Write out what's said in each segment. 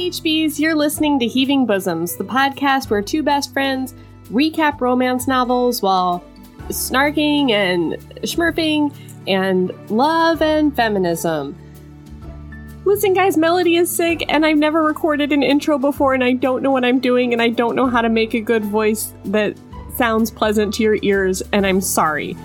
HBs, you're listening to Heaving Bosoms, the podcast where two best friends recap romance novels while snarking and schmurfing and love and feminism. Listen, guys, Melody is sick, and I've never recorded an intro before, and I don't know what I'm doing, and I don't know how to make a good voice that sounds pleasant to your ears, and I'm sorry.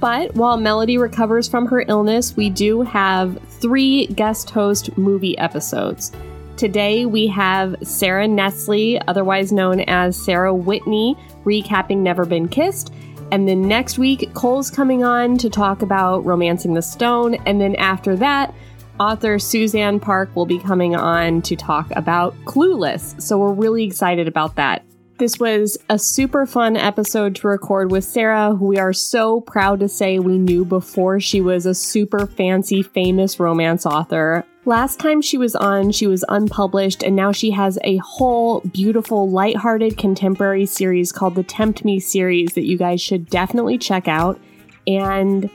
But while Melody recovers from her illness, we do have three guest host movie episodes. Today we have Sarah Nestle, otherwise known as Sarah Whitney, recapping Never Been Kissed. And then next week, Cole's coming on to talk about Romancing the Stone. And then after that, author Suzanne Park will be coming on to talk about Clueless. So we're really excited about that. This was a super fun episode to record with Sarah, who we are so proud to say we knew before she was a super fancy, famous romance author. Last time she was on, she was unpublished, and now she has a whole beautiful, lighthearted contemporary series called the Tempt Me series that you guys should definitely check out. And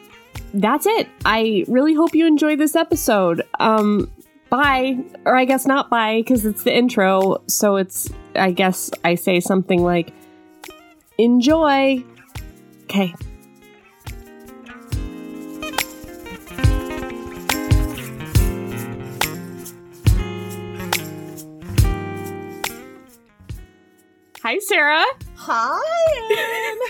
that's it. I really hope you enjoy this episode. Um, bye. Or I guess not bye, because it's the intro. So it's, I guess I say something like, enjoy. Okay. Hi, Sarah. Hi.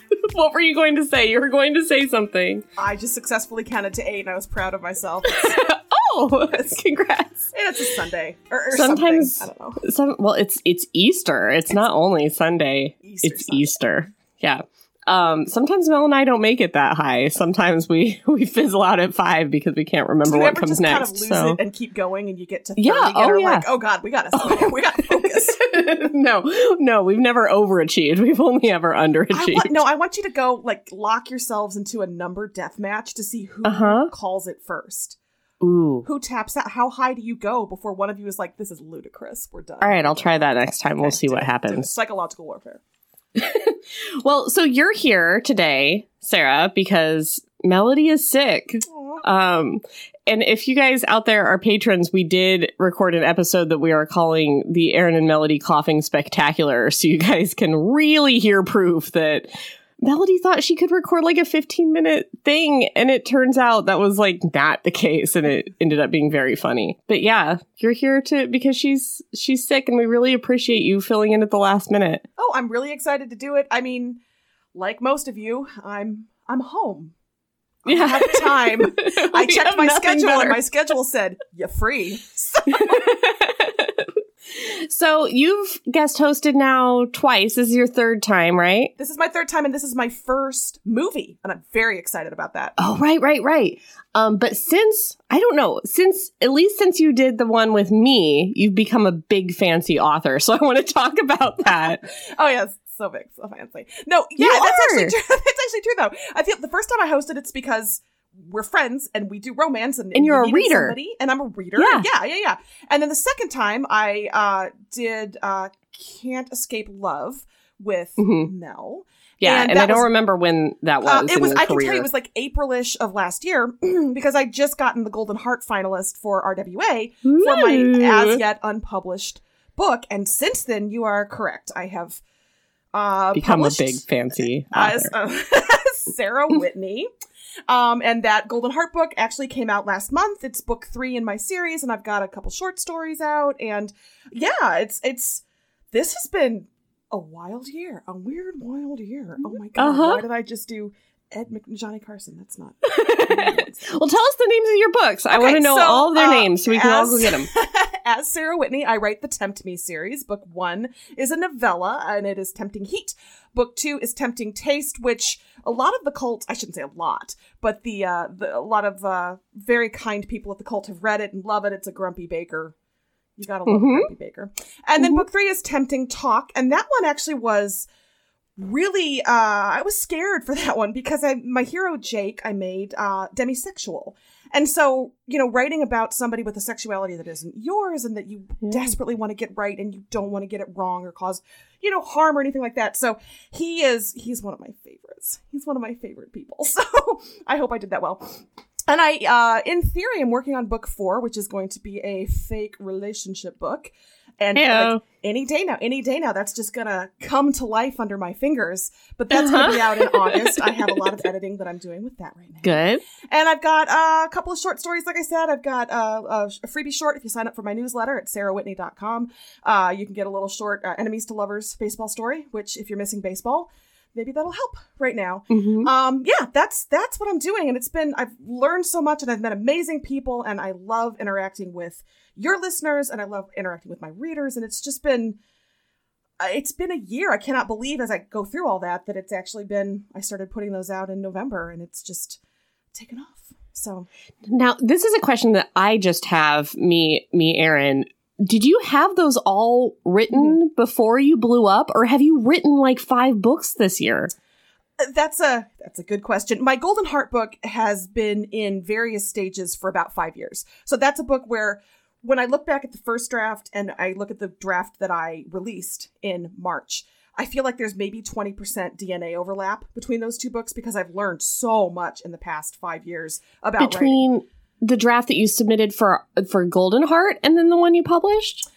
what were you going to say? You were going to say something. I just successfully counted to eight, and I was proud of myself. oh, congrats! And it's a Sunday, or, or sometimes something. I don't know. Some, well, it's it's Easter. It's, it's not only Sunday. Easter it's Sunday. Easter. Yeah. Um, sometimes Mel and I don't make it that high. Sometimes we we fizzle out at five because we can't remember what comes just next. kind of so. it and keep going, and you get to Yeah, and oh, yeah. like, oh god, we gotta, we gotta focus. no, no, we've never overachieved. We've only ever I underachieved. want, no, I want you to go like lock yourselves into a number death match to see who Uh-huh. calls it first. Ooh. Who taps out? How high do you go before one of you is like, "This is ludicrous. We're done." All right, I'll try that next time. We'll see what it. happens. Psychological warfare. Well, so you're here today, Sarah, because Melody is sick. Um, and if you guys out there are patrons, we did record an episode that we are calling the Eirann and Melody Coughing Spectacular. So you guys can really hear proof that Melody thought she could record like a 15 minute thing. And it turns out that was like not the case. And it ended up being very funny. But yeah, you're here to, because she's, she's sick and we really appreciate you filling in at the last minute. Oh, I'm really excited to do it. I mean, like most of you, I'm I'm home. I Yeah. have time. I checked my schedule better. and my schedule said, you're free." So- so you've guest hosted now twice. This is your third time, right? this is my third time and this is my first movie, and I'm very excited about that. Oh, right, right, right. Um, but since I don't know, since at least since you did the one with me, you've become a big fancy author. So I want to talk about that. Oh yes, so big, so fancy. No, yeah, You that's are. actually true. that's actually true though. I feel the first time I hosted it's because we're friends and we do romance and, And you're a reader. somebody, and I'm a reader. Yeah. yeah, yeah, yeah. And then the second time I uh, did uh, Can't Escape Love with Mhm. Mel. Yeah, And and, I don't was- remember when that was. Uh, it was. I can tell you, it was like Aprilish of last year because I just gotten the Golden Heart finalist for RWA for my as yet unpublished book, and since then, you are correct. I have uh, become a big fancy as uh, Sarah Whitney. Um, and that Golden Heart book actually came out last month. It's book three in my series, and I've got a couple short stories out. And yeah, it's it's this has been a wild year, a weird wild year. Oh my god, Uh-huh. why did I just do Ed Mc- Johnny Carson? That's not. well, tell us the names of your books. I Okay, want to know so, all their uh, names so we can all go get them. As Sarah Whitney, I write the Tempt Me series. Book one is a novella, and it is Tempting Heat. Book two is Tempting Taste, which a lot of the cult, I shouldn't say a lot, but the, uh, the a lot of uh, very kind people at the cult have read it and love it. It's a grumpy baker. You gotta love Mhm. a grumpy baker. And then Mhm. book three is Tempting Talk, and that one actually was really uh i was scared for that one because i my hero jake i made uh demisexual and so you know writing about somebody with a sexuality that isn't yours and that you Yeah. desperately want to get right and you don't want to get it wrong or cause you know harm or anything like that so he is he's one of my favorites he's one of my favorite people so i hope i did that well And I, uh, in theory, I'm working on book four, which is going to be a fake relationship book. And like, any day now, any day now, that's just gonna come to life under my fingers. But that's gonna be out in August. I have a lot of editing that I'm doing with that right now. Good. And I've got uh, a couple of short stories, like I said. I've got uh, a, a freebie short if you sign up for my newsletter at sarahwhitney.com. Uh, you can get a little short uh, Enemies to Lovers baseball story, which, if you're missing baseball, maybe that'll help right now. Mhm. Um, yeah, that's that's what I'm doing, and it's been I've learned so much, and I've met amazing people, and I love interacting with your listeners, and I love interacting with my readers, and it's just been uh, it's been a year. I cannot believe as I go through all that that it's actually been. I started putting those out in November, and it's just taken off. So Now, this is a question that I just have, me, me, Eirann. Did you have those all written before you blew up, or have you written like five books this year? uh, that's a that's a good question. My Golden Heart book has been in various stages for about five years. So that's a book where when I look back at the first draft and I look at the draft that I released in March, I feel like there's maybe 20% DNA overlap between those two books because I've learned so much in the past five years about writing. The draft that you submitted for for Golden Heart and then the one you published?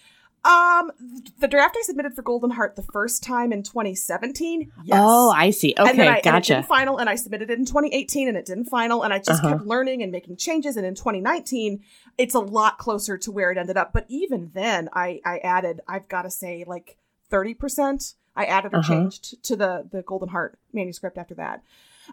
Um, the draft I submitted for Golden Heart the first time in 2017. Yes. Oh, I see. and then Okay, I, and it gotcha. didn't final, and I submitted it in 2018, and it didn't final, and I just Uh-huh. kept learning and making changes. And in 2019, it's a lot closer to where it ended up. But even then, I I added, I've got to say, like 30 percent. I added or Uh-huh. changed to the the Golden Heart manuscript after that.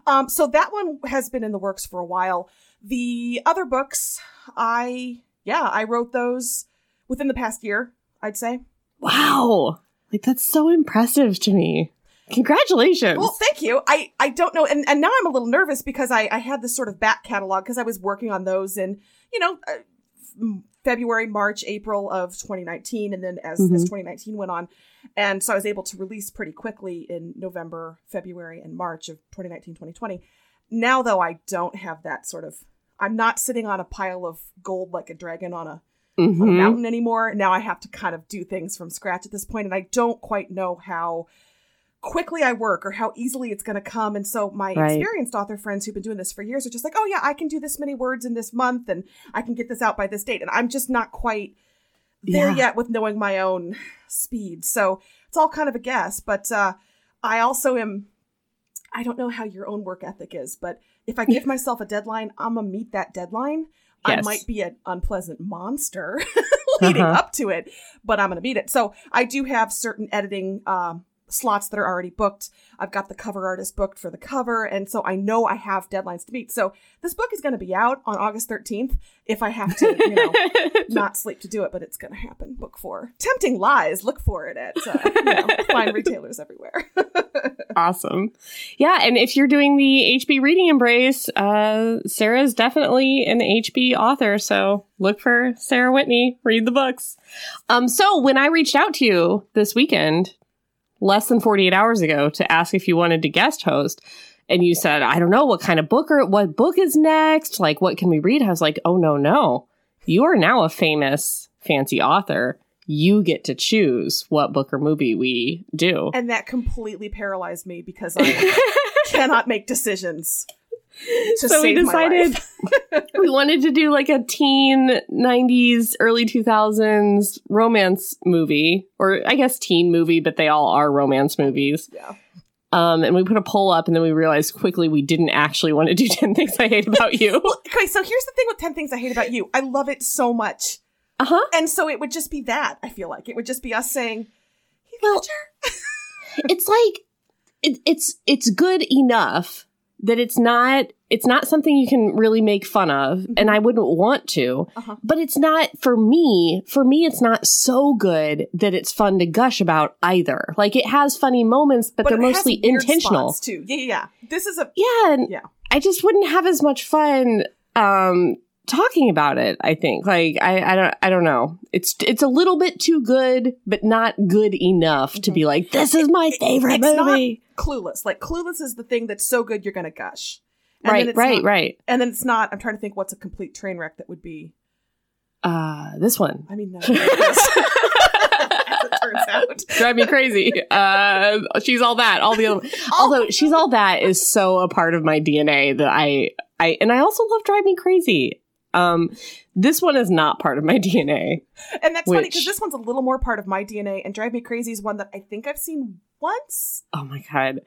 Um, so that one has been in the works for a while. The other books, I yeah, I wrote those within the past year. I'd say. Wow. Like that's so impressive to me. Congratulations. Well, thank you. I, I don't know. And, and now I'm a little nervous because I, I had this sort of back catalog because I was working on those in, you know, uh, February, March, April of 2019. And then as, as Mhm. 2019 went on. And so I was able to release pretty quickly in November, February, and March of 2019, 2020. Now, though, I don't have that sort of, I'm not sitting on a pile of gold like a dragon on a on a Mhm. mountain anymore. Now I have to kind of do things from scratch at this point, and I don't quite know how quickly I work or how easily it's going to come. And so my Right. experienced author friends who've been doing this for years are just like, oh yeah, I can do this many words in this month, and I can get this out by this date, and I'm just not quite there Yeah. yet with knowing my own speed. So it's all kind of a guess, but uh, I also am. I don't know how your own work ethic is, but if I give myself a deadline, I'm gonna meet that deadline. I might be an unpleasant monster leading Uh-huh. up to it, but I'm gonna beat it. So I do have certain editing um, slots that are already booked. I've got the cover artist booked for the cover, and so I know I have deadlines to meet. So this book is gonna be out on August 13th if I have to, you know, not sleep to do it, but it's gonna happen. Book four, Tempting Lies. Look for it at uh, you know, fine retailers everywhere. awesome. Yeah, and if you're doing the HB reading embrace, uh, Sarah's definitely an HB author, so look for Sarah Whitney. Read the books. Um, so when I reached out to you this weekend, less than 48 hours ago, to ask if you wanted to guest host, and you said, I don't know what kind of book or what book is next, like what can we read? I was like, oh no, no. You are now a famous fancy author. You get to choose what book or movie we do. and that completely paralyzed me because I cannot make decisions. So we decided we wanted to do like a teen 90s early 2000s romance movie or i guess teen movie but they all are romance movies Yeah. um and we put a poll up and then we realized quickly we didn't actually want to do 10 things i hate about you Well, okay, so here's the thing with 10 Things I Hate About You. I love it so much. uh-huh And so it would just be that, I feel like. It would just be us saying, Heath Well- it's like it, it's it's good enough that it's not it's not something you can really make fun of and i wouldn't want to Uh-huh. but it's not for me for me it's not so good that it's fun to gush about either like it has funny moments but, they're it mostly intentional too. Yeah, yeah, yeah. This is a yeah and Yeah. i just wouldn't have as much fun um talking about it i think like i i don't i don't know it's it's a little bit too good but not good enough to be like this is my favorite it's not movie clueless. Like clueless is the thing that's so good you're gonna gush. And then right it's right not- right And then it's not. I'm trying to think what's a complete train wreck that would be. uh this one I mean, no, as it turns out. drive me crazy uh she's all that all the other although she's all that is so a part of my dna that i I and I also love Drive Me Crazy. Um, this one is not part of my DNA. And that's funny because this one's a little more part of my DNA, and Drive Me Crazy is one that I think I've seen once. Oh my god,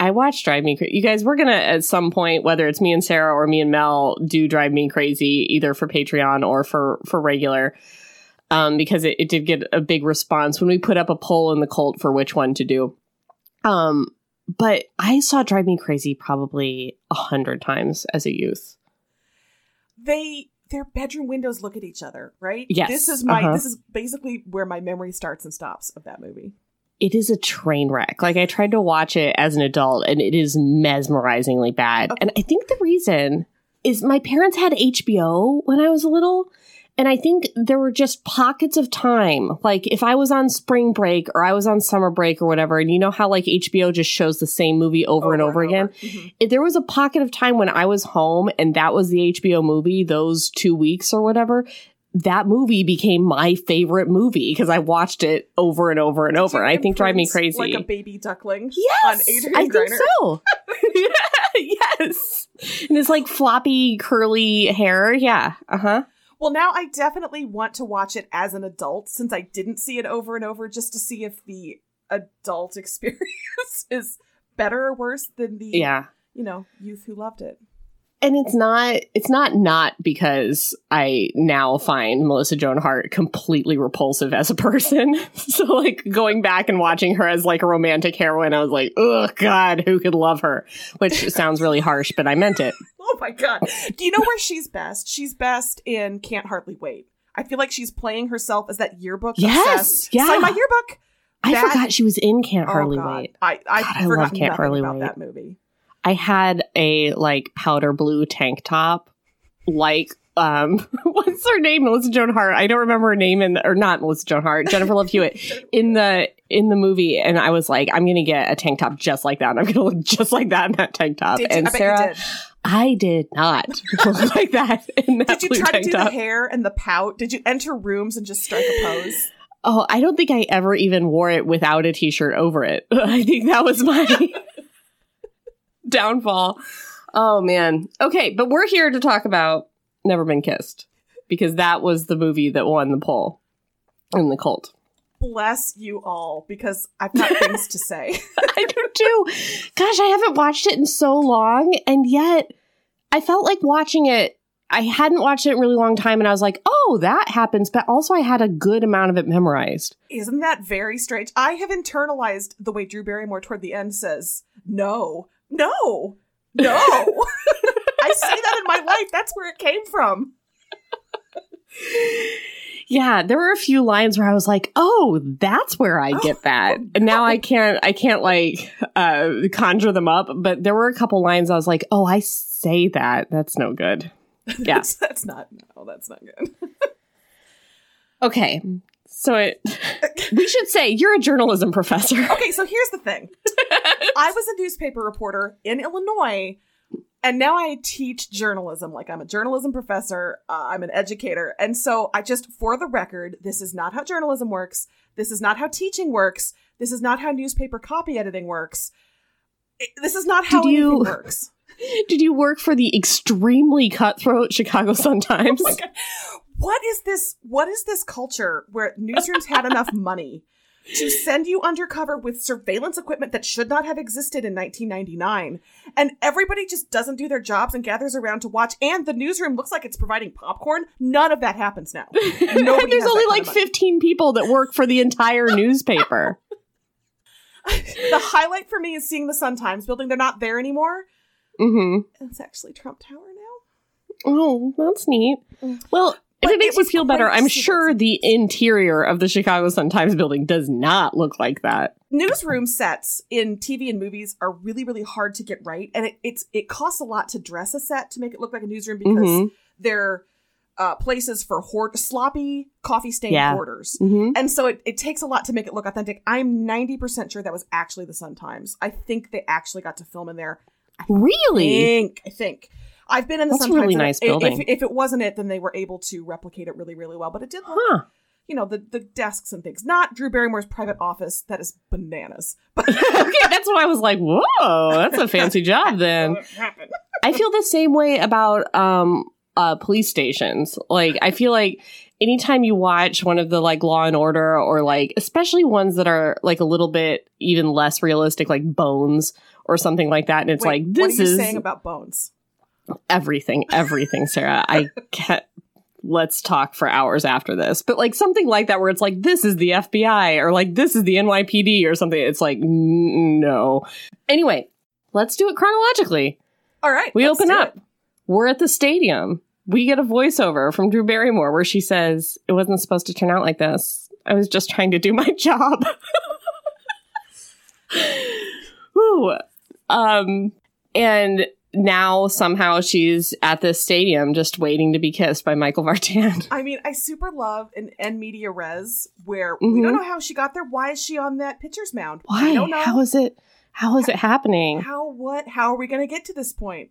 I watched Drive Me Crazy. You guys, we're gonna at some point, whether it's me and Sarah or me and Mel, do Drive Me Crazy either for Patreon or for for regular. Um, because it, it did get a big response when we put up a poll in the cult for which one to do. Um, but I saw Drive Me Crazy probably a hundred times as a youth. They their bedroom windows look at each other, right? Yes, This is my uh-huh. this is basically where my memory starts and stops of that movie. It is a train wreck. Like I tried to watch it as an adult and it is mesmerizingly bad. Okay. And I think the reason is my parents had HBO when I was little. And I think there were just pockets of time. Like if I was on spring break or I was on summer break or whatever, and you know how like HBO just shows the same movie over, and over again? If there was a pocket of time when I was home and that was the HBO movie, those two weeks or whatever, that movie became my favorite movie because I watched it over and over and over. And I think Drive Me Crazy. Like a baby duckling. yes, on Adrian I think so. yes, and it's like floppy, curly hair. Yeah, uh huh. Well, now I definitely want to watch it as an adult since I didn't see it over and over just to see if the adult experience is better or worse than the Yeah. you know youth who loved it. And it's not it's not not because I now find Melissa Joan Hart completely repulsive as a person. so like going back and watching her as like a romantic heroine, I was like, oh god, who could love her? Which sounds really harsh, but I meant it. Oh my god! Do you know where she's best? She's best in Can't Hardly Wait. I feel like she's playing herself as that yearbook. Yes, obsessed. yeah. Sign my yearbook. I forgot she was in Can't oh Hardly oh Wait. I I God, I love Can't Hardly about Wait. that movie. I had a like powder blue tank top, like um, what's her name? Melissa Joan Hart. I don't remember her name in or not Melissa Joan Hart. Jennifer Love Hewitt in the in the movie, and I was like, I'm gonna get a tank top just like that. And I'm gonna look just like that in that tank top. Did you? and I bet Sarah, you did. I did not look like that in that tank. Did you try to do top. the hair and the pout? Did you enter rooms and just strike a pose? Oh, I don't think I ever even wore it without a t-shirt over it. I think that was my downfall. Oh man. Okay, but we're here to talk about Never Been Kissed because that was the movie that won the poll in the cult. Bless you all, because I've got things to say. I do too. Gosh, I haven't watched it in so long and yet I felt like watching it I hadn't watched it in a really long time and I was like, "Oh, that happens," but also I had a good amount of it memorized. Isn't that very strange? I have internalized the way Drew Barrymore toward the end says, no, no, no. I say that in my life. That's where it came from. Yeah, there were a few lines where I was like, "Oh, that's where I get that." And now I can't I can't like uh conjure them up, but there were a couple lines I was like, "Oh, I say that. That's no good." Yeah. That's, that's not, no, that's not good. Okay. So it we should say you're a journalism professor. Okay, so here's the thing I was a newspaper reporter in Illinois, and now I teach journalism. Like, I'm a journalism professor, uh, I'm an educator. And so, I just, for the record, this is not how journalism works. This is not how teaching works. This is not how newspaper copy editing works. It- this is not how Did you- anything works. Did you work for the extremely cutthroat Chicago Sun-Times? Oh my God. What is this? What is this culture where newsrooms had enough money to send you undercover with surveillance equipment that should not have existed in 1999, and everybody just doesn't do their jobs and gathers around to watch, and the newsroom looks like it's providing popcorn? None of that happens now. Nobody There's only like 15 people that work for the entire newspaper. the highlight for me is seeing the Sun Times building. They're not there anymore. mhm. It's actually Trump Tower now. Oh, that's neat. Well, if But it makes it you feel better, I'm sure the interior of the Chicago Sun-Times building does not look like that. newsroom sets in TV and movies are really, really hard to get right, and it, it's it costs a lot to dress a set to make it look like a newsroom because Mhm. they're uh, places for hoard sloppy coffee stained Yeah. hoarders. hmm And so it, it takes a lot to make it look authentic. I'm 90% sure that was actually the Sun Times. I think they actually got to film in there. Really? think, I think. I've been in the That's a Sun Times. really nice if- building. If, if it wasn't it, then they were able to replicate it really, really well. But it did look Huh. you know, the, the desks and things. Not Drew Barrymore's private office. That is bananas. But okay, that's why I was like, whoa, that's a fancy job then. What? I I feel the same way about um uh police stations. Like I feel like anytime you watch one of the like Law and Order or like especially ones that are like a little bit even less realistic, like Bones or something like that, and it's Wait, like this what are you is saying about Bones? Everything, everything, Sarah. I can't. Let's talk for hours after this, but like something like that, where it's like this is the FBI or like this is the NYPD or something. It's like n- no. Anyway, let's do it chronologically. All right, We open up. it. We're at the stadium. We get a voiceover from Drew Barrymore where she says, It wasn't supposed to turn out like this. I was just trying to do my job. Whew. Um, and now somehow she's at this stadium just waiting to be kissed by Michael Vartan. I mean, I super love an in media res where we Mhm. don't know how she got there. Why is she on that pitcher's mound? Why? I don't know. How is it? How is it happening? How? What? How are we going to get to this point?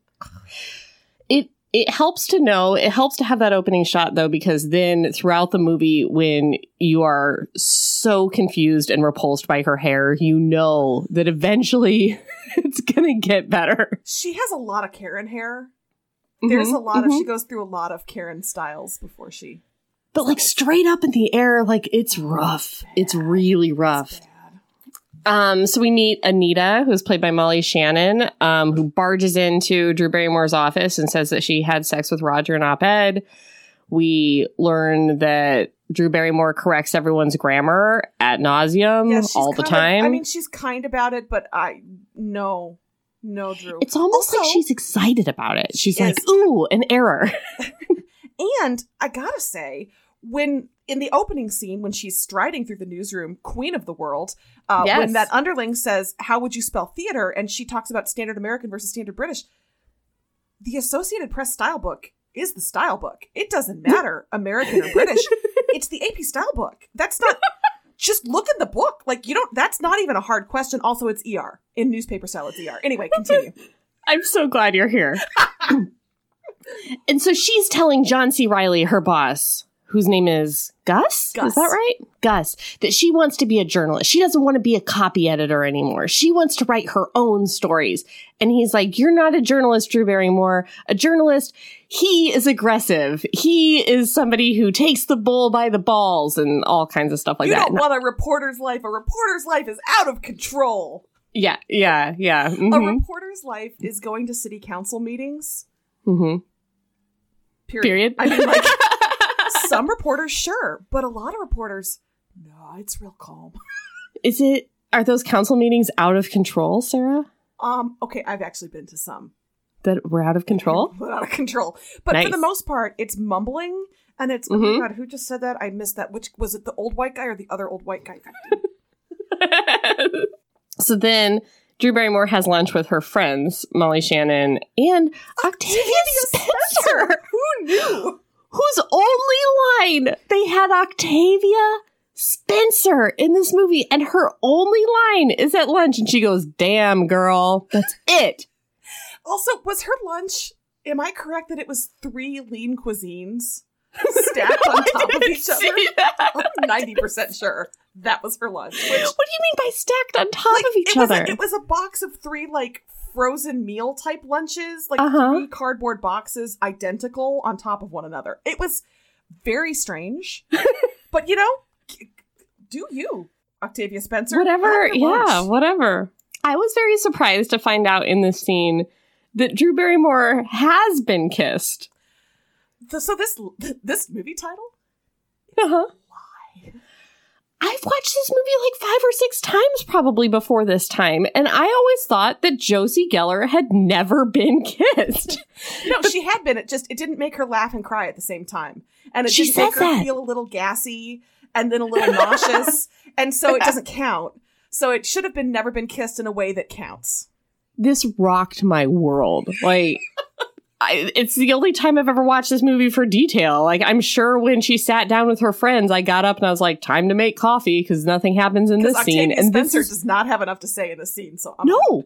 it it helps to know it helps to have that opening shot though because then throughout the movie when you are so confused and repulsed by her hair you know that eventually it's gonna get better She has a lot of Karen hair. There's a lot of. Mhm. She goes through a lot of Karen styles before she. but like straight up in the air like it's rough it's really rough Bad. Um, so we meet Anita, who's played by Molly Shannon, um, who barges into Drew Barrymore's office and says that she had sex with Roger in op-ed. We learn that Drew Barrymore corrects everyone's grammar ad nauseam Yeah, all the kind of- time. I mean, she's kind about it, but I no, no, Drew. it's almost like she's excited about it. She's She like, "Ooh, an error." And I gotta say, when in the opening scene, when she's striding through the newsroom, queen of the world, uh, Yes. when that underling says, How would you spell theater? and she talks about standard American versus standard British, the Associated Press style book is the style book. It doesn't matter, American or British. it's the AP style book. That's not. Just look in the book. Like, you don't, that's not even a hard question. Also, it's ER. In newspaper style, it's ER. Anyway, continue. I'm so glad you're here. and so she's telling John C. Reilly, her boss, whose name is Gus. Gus. Is that right? Gus. That she wants to be a journalist. She doesn't want to be a copy editor anymore. She wants to write her own stories. And he's like, You're not a journalist, Drew Barrymore. A journalist, he is aggressive. He is somebody who takes the bull by the balls and all kinds of stuff like you that. don't want a reporter's life. A reporter's life is out of control. yeah, yeah, yeah. A mhm, reporter's life is going to city council meetings. Mm-hmm. Period. Period. I mean, like some reporters, sure, but a lot of reporters, no, it's real calm. Is it are those council meetings out of control, Sarah? Um, okay, I've actually been to some, That we're out of control? but out of control. But for the most part, it's mumbling, and it's oh Mhm. my god, who just said that? I missed that. Which was it? The old white guy or the other old white guy? so then Drew Barrymore has lunch with her friends, Molly Shannon and Octavia Spencer, Who knew? Whose only line they had Octavia Spencer in this movie, and her only line is at lunch, and she goes, Damn, girl, that's it. Also, was her lunch? Am I correct that it was three lean cuisines stacked on top of each other? That? I'm ninety percent sure that was her lunch. Which, What do you mean by stacked on top like, of each it was other? A, it was a box of three like frozen meal type lunches, like Uh-huh. three cardboard boxes identical on top of one another. It was very strange, but you know, do you, Octavia Spencer? whatever. Yeah whatever. I was very surprised to find out in this scene that drew barrymore has been kissed. So this this movie title? Uh-huh I've watched this movie like five or six times probably before this time, and I always thought that Josie Geller had never been kissed. No, she had been. It just it didn't make her laugh and cry at the same time, and it She didn't make her that. feel a little gassy and then a little nauseous, and so it doesn't count. So it should have been never been kissed in a way that counts. this rocked my world. Like, I, it's the only time I've ever watched this movie for detail. Like, I'm sure when she sat down with her friends, I got up and I was like, "Time to make coffee" because nothing happens in this scene. Octavia And this Spencer is does not have enough to say in this scene. So I'm no.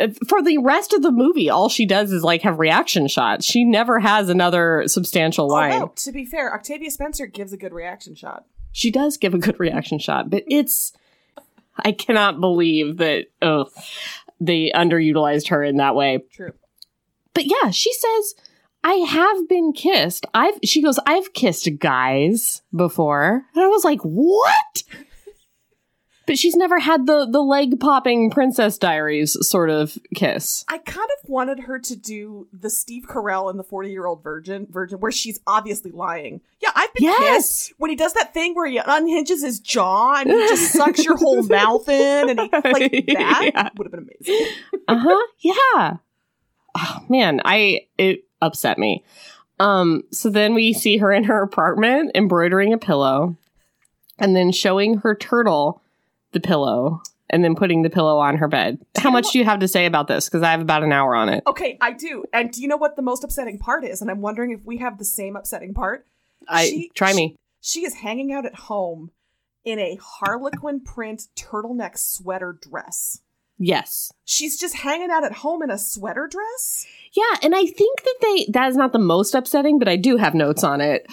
Uh, for the rest of the movie, all she does is like have reaction shots. She never has another substantial line. Although, to be fair, Octavia Spencer gives a good reaction shot. She does give a good reaction shot, but it's I cannot believe that oh they underutilized her in that way. True. But yeah, she says, I have been kissed. I've she goes, I've kissed guys before. And I was like, what? But she's never had the the leg popping Princess Diaries sort of kiss. I kind of wanted her to do the Steve Carell in the 40 year old virgin, virgin, where she's obviously lying. Yeah, I've been Yes. kissed. When he does that thing where he unhinges his jaw and he just sucks your whole mouth in, and he like that Yeah. would have been amazing. Uh huh. Yeah. Oh man, I it upset me. Um. So then we see her in her apartment embroidering a pillow, and then showing her turtle the pillow, and then putting the pillow on her bed. How much do you have to say about this? Because I have about an hour on it. Okay, I do. And do you know what the most upsetting part is? And I'm wondering if we have the same upsetting part. I She- try me. She is hanging out at home in a harlequin print turtleneck sweater dress. Yes. She's just hanging out at home in a sweater dress? Yeah, and I think that they that is not the most upsetting, but I do have notes on it.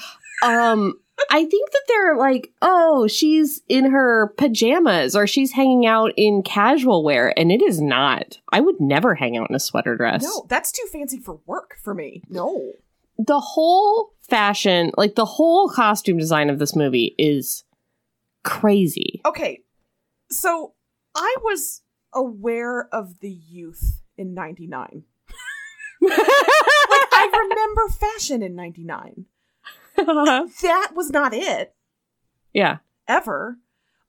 Um I think that they're like, oh, she's in her pajamas or she's hanging out in casual wear, and it is not. I would never hang out in a sweater dress. No, that's too fancy for work for me. No. The whole fashion, like the whole costume design of this movie is crazy. Okay, so I was aware of the youth in 99. Like, I remember fashion in 99. That was not it. yeah. ever.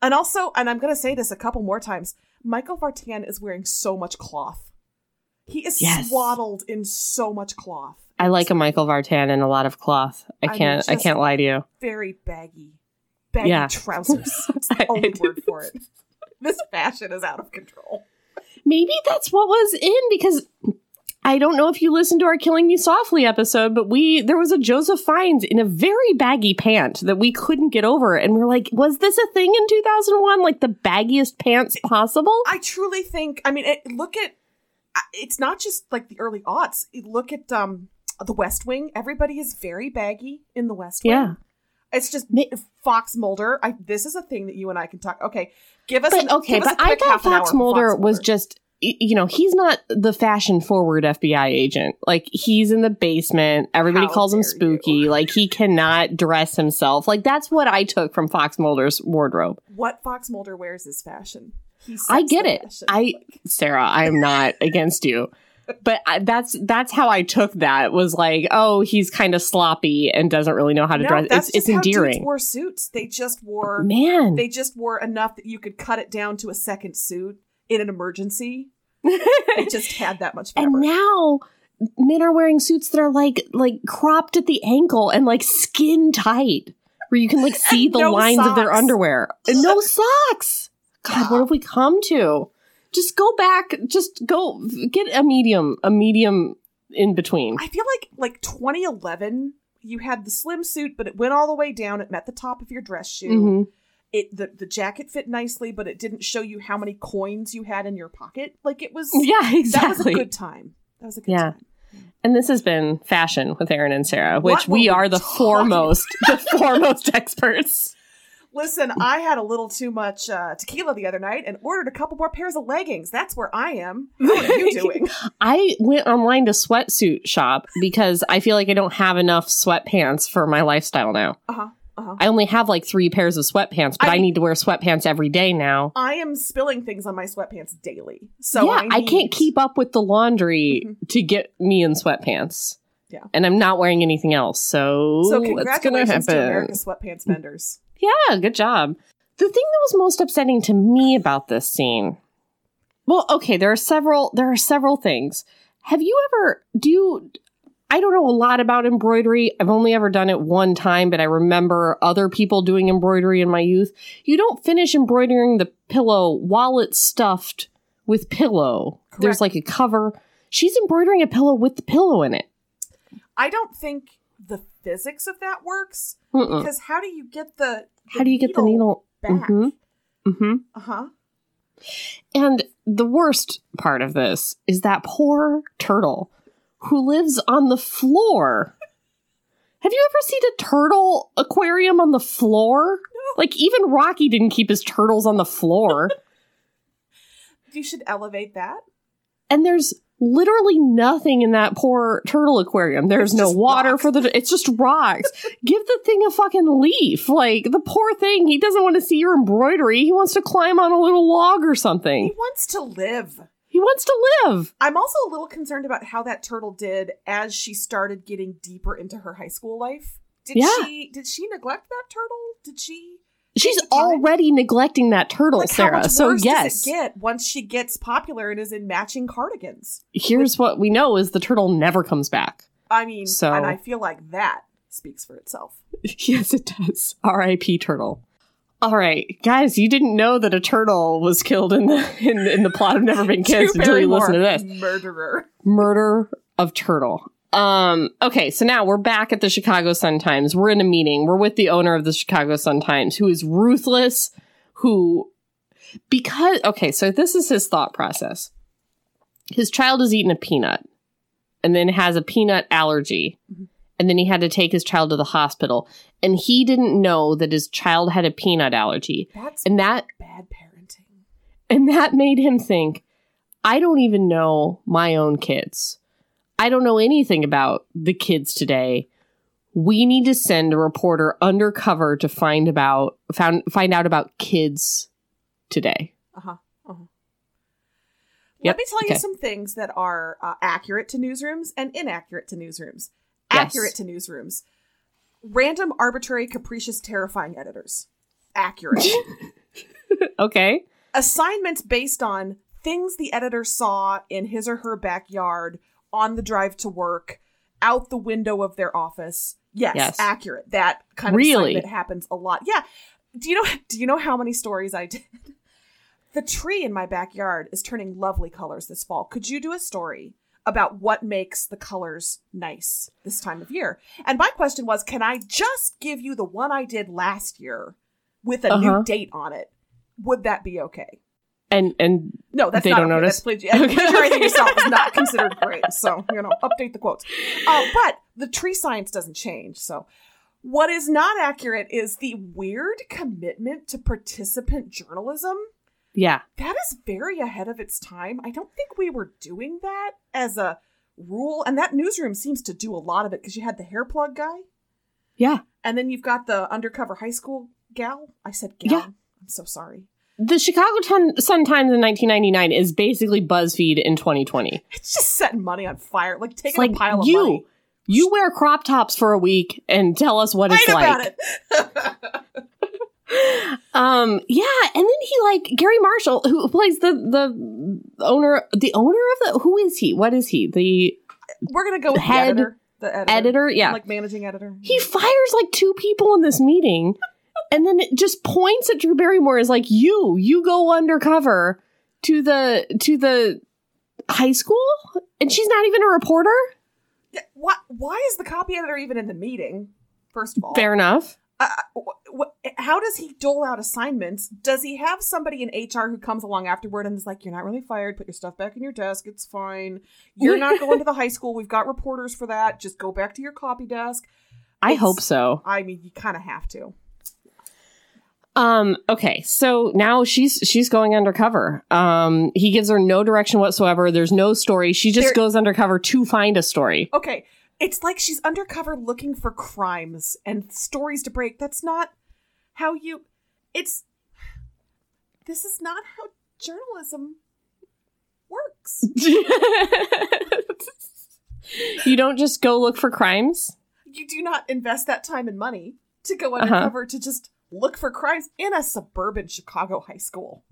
And also, and I'm going to say this a couple more times, Michael Vartan is wearing so much cloth. He is Yes. swaddled in so much cloth. I like a Michael Vartan and a lot of cloth. I I can't I just- can't lie to you. Very baggy. Baggy Yeah. trousers. It's the only word for it. This fashion is out of control. maybe that's what was in because I don't know if you listened to our Killing Me Softly episode, but we there was a Joseph Fiennes in a very baggy pant that we couldn't get over, and we're like, was this a thing in two thousand one? Like the baggiest pants possible? I truly think, I mean, it, look at, it's not just like the early aughts. Look at um the West Wing. Everybody is very baggy in the West Wing. Yeah. It's just Fox Mulder. I this is a thing that you and I can talk. Okay, give us. But an, okay, but I thought an hour Fox Mulder was just you know he's not the fashion forward FBI agent. Like he's in the basement. Everybody How calls him spooky. you. Like he cannot dress himself. Like that's what I took from Fox Mulder's wardrobe. what Fox Mulder wears is fashion. I get it. fashion. I Sarah, I am not against you. But I, that's that's how I took that was like, oh, he's kind of sloppy and doesn't really know how to no, dress. that's It's it's just how dudes endearing. wore suits. They just wore. Oh, man, They just wore enough that you could cut it down to a second suit in an emergency. They just had that much fabric. and now men are wearing suits that are like like cropped at the ankle and like skin tight, where you can like see the no lines of their underwear. And no socks. God, what have we come to? Just go back. Just go get a medium, a medium in between. I feel like like 2011, you had the slim suit, but it went all the way down. It met the top of your dress shoe. hmm It the the jacket fit nicely, but it didn't show you how many coins you had in your pocket. Like it was. Yeah, That was a exactly. good time. That was a good Yeah. time. And this has been fashion with Eirann and Sarah, which we we are the foremost, the foremost experts. Listen, I had a little too much uh, tequila the other night and ordered a couple more pairs of leggings. That's where I am. How are you doing? I went online to sweatsuit shop because I feel like I don't have enough sweatpants for my lifestyle now. Uh huh. Uh huh. I only have like three pairs of sweatpants, but I, I- need to wear sweatpants every day now. I am spilling things on my sweatpants daily, so yeah, I, I, can't keep up with the laundry Mhm. to get me in sweatpants. Yeah. And I'm not wearing anything else. So, So congratulations to happen? America's sweatpants vendors. Yeah, good job. The thing that was most upsetting to me about this scene. Well, okay, there are several there are several things. Have you ever do you I don't know a lot about embroidery. I've only ever done it one time, but I remember other people doing embroidery in my youth. You don't finish embroidering the pillow while it's stuffed with pillow. There's like a cover. She's embroidering a pillow with the pillow in it. I don't think the physics of that works Mm-mm. because how do you get the, How do you get the needle? back? Mhm. Mm-hmm. Uh huh. And the worst part of this is that poor turtle who lives on the floor. Have you ever seen a turtle aquarium on the floor? Like even Rocky didn't keep his turtles on the floor. You should elevate that. and there's literally nothing in that poor turtle aquarium. There's It's no water rocks. for the. It's just rocks. Give the thing a fucking leaf. Like the poor thing, he doesn't want to see your embroidery. He wants to climb on a little log or something. He wants to live. He wants to live. I'm also a little concerned about how that turtle did as she started getting deeper into her high school life. Did Yeah. she did she neglect that turtle? Did she She's already neglecting that turtle, like Sarah. So yes, get once she gets popular and is in matching cardigans? here's what we know: is the turtle never comes back. I mean, So- and I feel like that speaks for itself. yes, it does. R.I.P. Turtle. All right, guys, you didn't know that a turtle was killed in the in, in the plot of Never Been Kissed until you listen to this. Murderer. Murder of Turtle. Um, okay, so now we're back at the Chicago Sun-Times. We're in a meeting. We're with the owner of the Chicago Sun-Times, who is ruthless, who because okay, so this is his thought process. His child has eaten a peanut and then has a peanut allergy. Mhm. And then he had to take his child to the hospital. And he didn't know that his child had a peanut allergy. That's And that bad parenting. and that made him think, I don't even know my own kids. I don't know anything about the kids today. We need to send a reporter undercover to find about found find out about kids today. Uh-huh. uh-huh. Yep, Let me tell okay. you some things that are uh, accurate to newsrooms and inaccurate to newsrooms. Yes. Accurate to newsrooms. Random, arbitrary, capricious, terrifying editors. Accurate. Okay. Assignments based on things the editor saw in his or her backyard, on the drive to work, out the window of their office. Yes, Yes. accurate. That kind of Really? assignment happens a lot. Yeah. Do you know do you know how many stories I did? The tree in my backyard is turning lovely colors this fall. Could you do a story about what makes the colors nice this time of year? And my question was, can I just give you the one I did last year with a Uh-huh. new date on it? Would that be okay? And and No, that's They not don't okay. notice? That's and plagiarizing yourself is not considered great. So you know, update the quotes. Uh, but the tree science doesn't change. So what is not accurate is the weird commitment to participant journalism. yeah. That is very ahead of its time. I don't think we were doing that as a rule, and that newsroom seems to do a lot of it because you had the hair plug guy, Yeah. and then you've got the undercover high school gal. I said gal. Yeah. I'm so sorry. The Chicago Sun-Times in 1999 is basically BuzzFeed in 2020. It's just setting money on fire, like taking like a pile of you money. you wear crop tops for a week and tell us what it's like. it. Um, yeah, and then he like Garry Marshall, who plays the the owner, the owner of the who is he? What is he? The We're gonna go Head the editor. The editor. editor? Yeah, Like managing editor. he fires like two people in this meeting, and then it just points at Drew Barrymore as like you, you go undercover to the to the high school, and she's not even a reporter. Yeah, why, why is the copy editor even in the meeting? First of all, Fair enough. Uh, wh- wh- how does he dole out assignments? Does he have somebody in HR who comes along afterward and is like, "You're not really fired. Put your stuff back in your desk. It's fine. You're not going to the high school. We've got reporters for that. Just go back to your copy desk." I It's- hope so. I mean, you kind of have to. Um, okay, so now she's she's going undercover. Um, he gives her no direction whatsoever. There's no story. She just There- goes undercover to find a story. Okay, it's like she's undercover looking for crimes and stories to break. That's not how you. It's. This is not how journalism works. you don't just go look for crimes. You do not invest that time and money to go Uh-huh. undercover to just look for crimes in a suburban Chicago high school.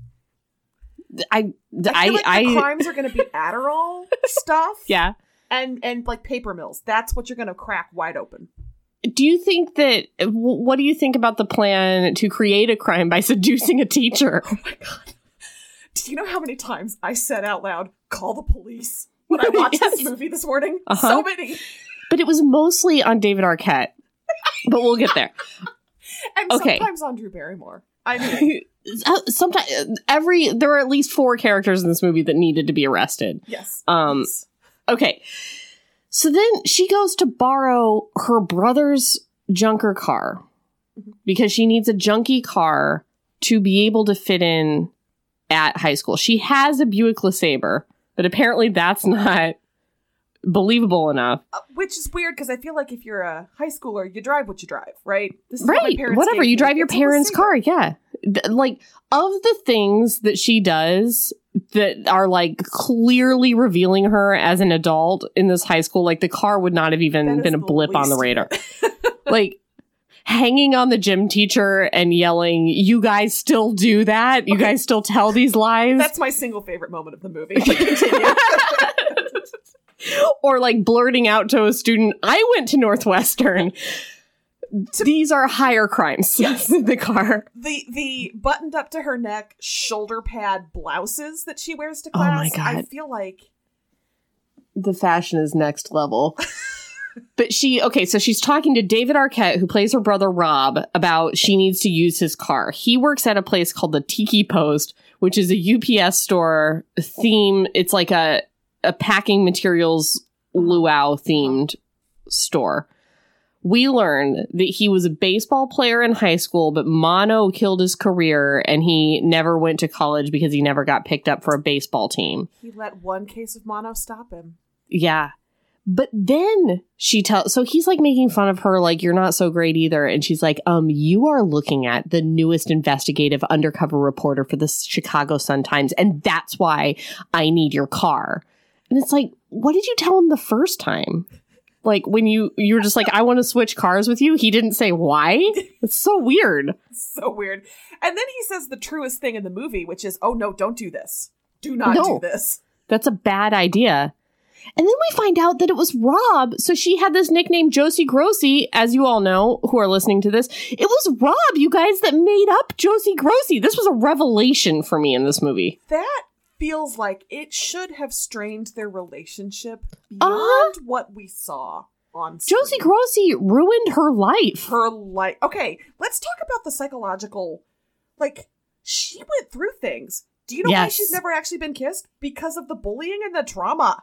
I I I feel like I, the crimes are going to be Adderall stuff, yeah. and and like paper mills. That's what you're going to crack wide open. Do you think that? What do you think about the plan to create a crime by seducing a teacher? Oh my god. Do you know how many times I said out loud, call the police when I watched Yes. this movie this morning? Uh-huh. So many. But it was mostly on David Arquette. But we'll get there. And Okay. sometimes on Drew Barrymore. I mean, Sometimes every there are at least four characters in this movie that needed to be arrested. yes. Um, yes. Okay. So then she goes to borrow her brother's junker car Mhm. because she needs a junky car to be able to fit in at high school. She has a Buick LeSabre, but apparently that's not believable enough. Uh, which is weird because I feel like if you're a high schooler, you drive what you drive, right? This is what Right. parents Whatever. You drive your parents' car. Yeah. Th- Like, of the things that she does that are like clearly revealing her as an adult in this high school, like the car would not have even been a blip on the radar. like, hanging on the gym teacher and yelling, You guys still do that? You Okay. guys still tell these lies? That's my single favorite moment of the movie. Or like blurting out to a student, I went to Northwestern. These are higher crimes. Yes. the car. the the buttoned up to her neck shoulder pad blouses that she wears to class. Oh my class. I feel like The fashion is next level. but she, okay, so she's talking to David Arquette, who plays her brother Rob, about she needs to use his car. He works at a place called the Tiki Post, which is a UPS store theme. It's like a, a packing materials luau themed store. We learned that he was a baseball player in high school, but mono killed his career and he never went to college because he never got picked up for a baseball team. he let one case of mono stop him. Yeah. But then she tells, so he's like making fun of her, like, you're not so great either. And she's like, um, you are looking at the newest investigative undercover reporter for the Chicago Sun Times. And that's why I need your car. And it's like, what did you tell him the first time? Like when you, you were just like, I want to switch cars with you. He didn't say why. It's so weird. So weird. And then he says the truest thing in the movie, which is, "Oh no, don't do this. Do not No. do this." That's a bad idea. And then we find out that it was Rob. So she had this nickname, Josie Grossi, as you all know who are listening to this. It was Rob, you guys, that made up Josie Grossi. This was a revelation for me in this movie. That feels like it should have strained their relationship beyond Uh-huh. what we saw on screen. Josie Grossi ruined her life. her life. Okay, let's talk about the psychological. Like, she went through things. Do you know why she's never actually been kissed? Because of the bullying and the trauma.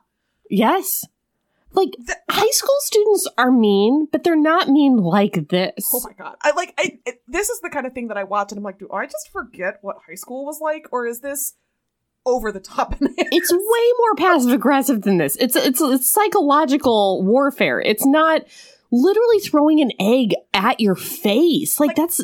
Yes. Like, The- high school students are mean, but they're not mean like this. Oh my god! I like. I it, this is the kind of thing that I watch, and I'm like, do I just forget what high school was like, or is this over the top? it's way more passive aggressive than this. It's it's it's psychological warfare. It's not literally throwing an egg at your face. Like, Like- that's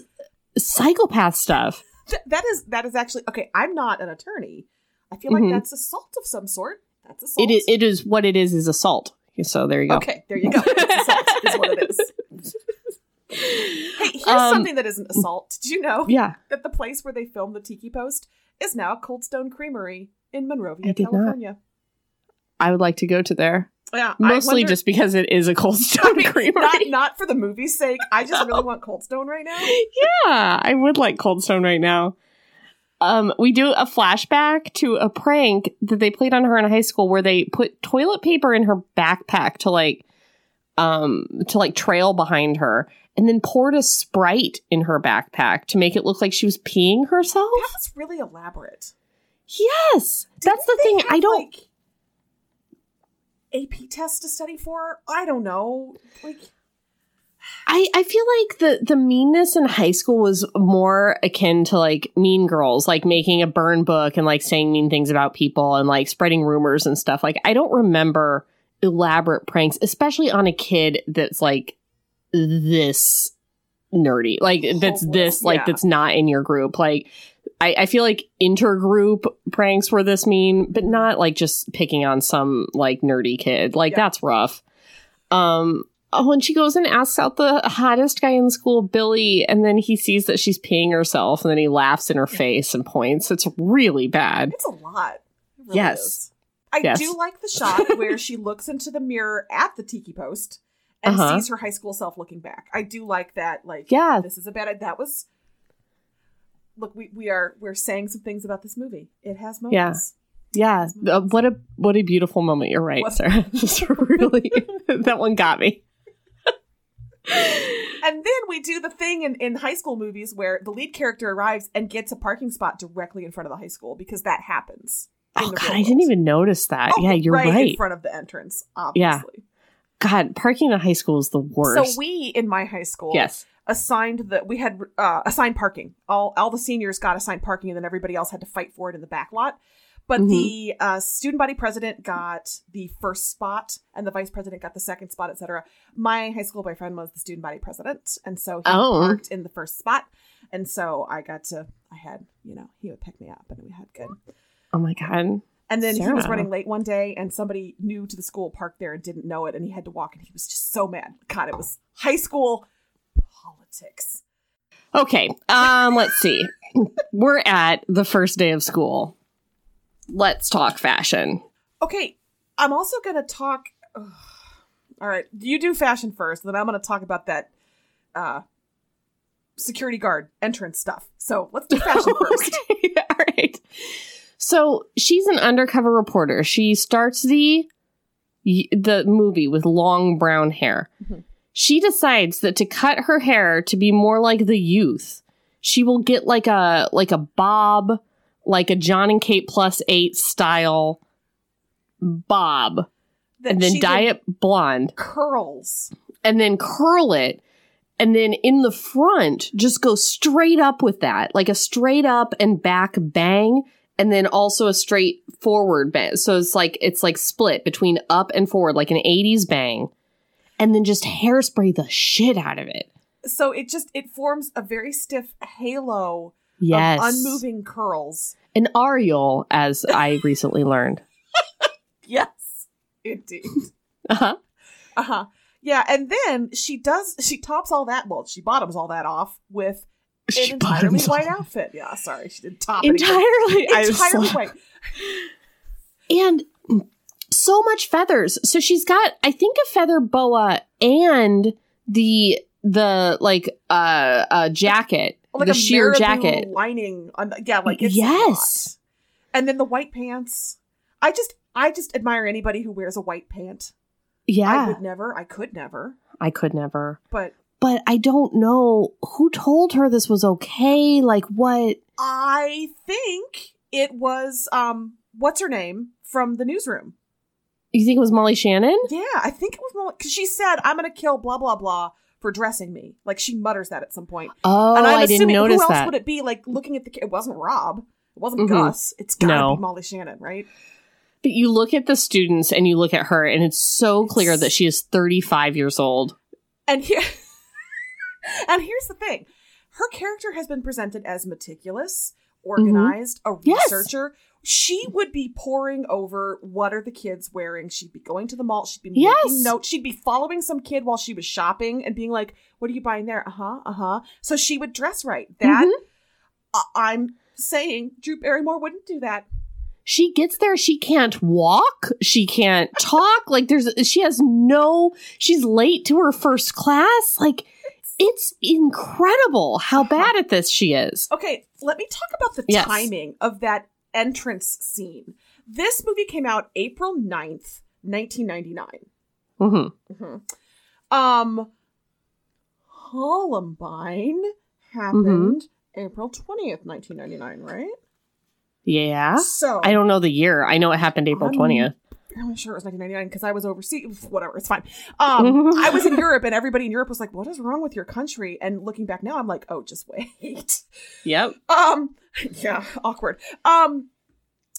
psychopath stuff. Th- that is that is actually okay. I'm not an attorney. I feel like Mhm. that's assault of some sort. That's assault. It is, it is what it is is assault. So there you go. Okay, there you go. It's assault is what it is. Hey, here's Um, something that isn't assault. Did you know Yeah. that the place where they filmed the Tiki Post is now Cold Stone Creamery in Monrovia, I did not. California? I would like to go to there. Yeah, Mostly wonder- just because it is a cold I stone mean, creamery. not not for the movie's sake. I just really want Cold Stone right now. yeah, I would like Cold Stone right now. Um, we do a flashback to a prank that they played on her in high school where they put toilet paper in her backpack to like um to like trail behind her and then poured a sprite in her backpack to make it look like she was peeing herself. That was really elaborate. Yes. That's the thing. they I don't like, AP test to study for. I don't know. Like I, I feel like the the meanness in high school was more akin to like mean girls, like making a burn book and like saying mean things about people and like spreading rumors and stuff. Like I don't remember elaborate pranks, especially on a kid that's like this nerdy. Like that's this like Yeah. that's not in your group. Like I, I feel like intergroup pranks were this mean, but not like just picking on some like nerdy kid. Like Yeah. that's rough. Um oh, and she goes and asks out the hottest guy in school, Billy, and then he sees that she's peeing herself, and then he laughs in her face and points. It's really bad. it's a lot. It really Yes. is. I Yes. do like the shot where she looks into the mirror at the tiki post and Uh-huh. sees her high school self looking back. I do like that. Like, Yeah. this is a bad. That was. Look, we, we are we're saying some things about this movie. It has moments. Yeah, uh, what a what a beautiful moment. You're right, What- Sarah. Just really, that one got me. And then we do the thing in, in high school movies where the lead character arrives and gets a parking spot directly in front of the high school because that happens. Oh God, I didn't even notice that. Oh, yeah, you're right, right. in front of the entrance. Yeah. Obviously. God, parking in high school is the worst. So we in my high school yes, assigned that we had uh, assigned parking. All all the seniors got assigned parking, and then everybody else had to fight for it in the back lot. But Mhm. the uh, student body president got the first spot, and the vice president got the second spot, etc. My high school boyfriend was the student body president, and so he Oh. parked in the first spot, and so I got to. I had, you know, he would pick me up, and we had good. Oh my god. And then he was running late one day, and somebody new to the school parked there and didn't know it, and he had to walk, and he was just so mad. God, it was high school politics. Okay. Um, let's see. We're at the first day of school. Let's talk fashion. Okay, I'm also gonna talk. ugh. all right, you do fashion first, then I'm gonna talk about that uh, security guard entrance stuff. So let's do fashion first. Okay, All right. So she's an undercover reporter. She starts the the movie with long brown hair. Mhm. She decides that to cut her hair to be more like the youth, she will get like a like a bob, like a Jon and Kate plus eight style bob, That and then dye it blonde. curls. and then curl it and then in the front just go straight up with that like a straight up and back bang and then also a straight forward bang so it's like it's like split between up and forward like an 80s bang and then just hairspray the shit out of it So it just it forms a very stiff halo yes of unmoving curls. an areole as i recently learned Yes, indeed. uh-huh Uh huh. Yeah, and then she does. She tops all that. Well, she bottoms all that off with an She entirely bottoms white all- outfit. Yeah, sorry, she did top it entirely I entirely like- white. and so much feathers. So she's got, I think, a feather boa and the the like uh uh jacket, Like the a sheer jacket. lining. On the, yeah, like it's Yes. a. And then the white pants. I just, I just admire anybody who wears a white pant. Yeah, I would never. I could never. I could never. But But I don't know who told her this was okay. Like what? I think it was um, what's her name from the newsroom. You think it was Molly Shannon? Yeah, I think it was because she said, "I'm going to kill blah blah blah for dressing me." Like she mutters that at some point. Oh, and I'm I didn't assuming notice who else that. would it be? Like looking at the, it wasn't Rob, it wasn't Mhm. Gus. It's gotta No. be Molly Shannon, right? But you look at the students and you look at her, and it's so clear that she is 35 years old. And here, and here's the thing: her character has been presented as meticulous, organized, a Mm-hmm. Yes. researcher. She would be poring over what are the kids wearing. She'd be going to the mall. She'd be Yes. making notes. She'd be following some kid while she was shopping and being like, "What are you buying there?" Uh huh. Uh huh. So she would dress right. That Mhm. I- I'm saying, Drew Barrymore wouldn't do that. she gets there she can't walk she can't talk like there's she has no she's late to her first class like it's incredible how Uh-huh. bad at this she is Okay, let me talk about the Yes. timing of that entrance scene. This movie came out April 9th, 1999. hmm Mhm. Um, Columbine happened April 20th, 1999, right? yeah So, i don't know the year i know it happened april Um, 20th I'm sure it was 1999 because I was overseas. Whatever, it's fine. Um, I was in Europe and everybody in Europe was like, "What is wrong with your country?" And looking back now, I'm like, "Oh, just wait." yep Um, yeah, awkward. Um,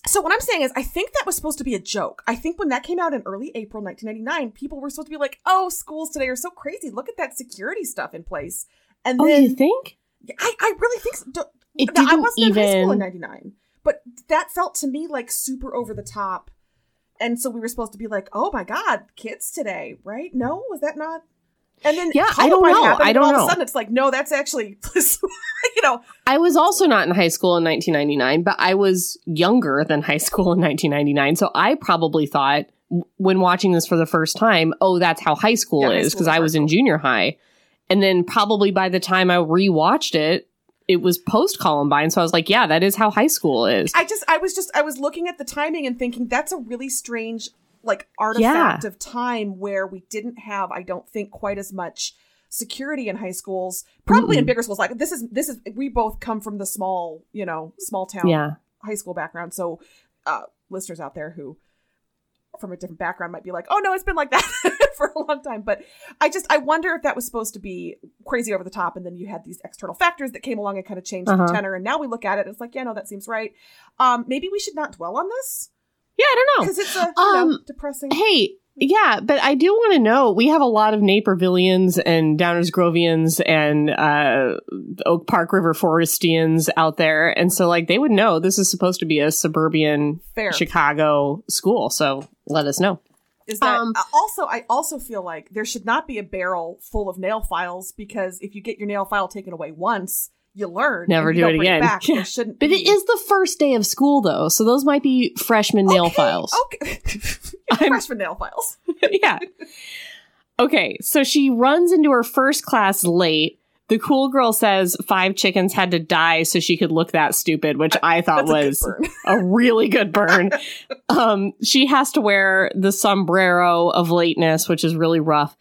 so what I'm saying is, I think that was supposed to be a joke. I think when that came out in early April 1999, people were supposed to be like, "Oh, schools today are so crazy. Look at that security stuff in place." And oh then you think I, I really think so. It didn't wasn't in high school in '99, but that felt to me like super over the top. And so we were supposed to be like, "Oh my god, kids today, right?" No, was that not? And then Yeah, I don't know. happened, I don't all know. of a sudden, it's like, no, that's actually, you know, i was also not in high school in 1999 but i was younger than high school in 1999 so i probably thought when watching this for the first time oh that's how high school Yeah, is because i was in junior high and then probably by the time i rewatched it it was post columbine so i was like yeah that is how high school is I just, I was just, I was looking at the timing and thinking that's a really strange, like, artifact of time where we didn't have, I don't think, quite as much security in high schools. Probably in Mm-mm. bigger schools. Like, this is, this is, we both come from the small, you know, small town yeah high school background. So, uh, listeners out there who from a different background might be like, oh no, it's been like that for a long time. But I just I wonder if that was supposed to be crazy over the top, and then you had these external factors that came along and kind of changed Uh-huh. the tenor. And now we look at it, it's like, yeah, no, that seems right. Um, maybe we should not dwell on this Yeah, I don't know. because it's a you know, Um, depressing. Hey, yeah, but I do want to know. We have a lot of Napervillians and Downers Grovians and uh, Oak Park River Forestians out there, and so like they would know this is supposed to be a suburban Fair Chicago school. So let us know. is that um, uh, also I also feel like there should not be a barrel full of nail files because if you get your nail file taken away once, you learn. Never and you do don't it bring again. back. Yeah. Shouldn't. But be. it is the first day of school, though, so those might be freshman nail Okay, files. Okay, I'm- freshman nail files. yeah. Okay, so she runs into her first class late. The cool girl says five chickens had to die so she could look that stupid, which I thought That's a was a really good burn. um, she has to wear the sombrero of lateness, which is really rough.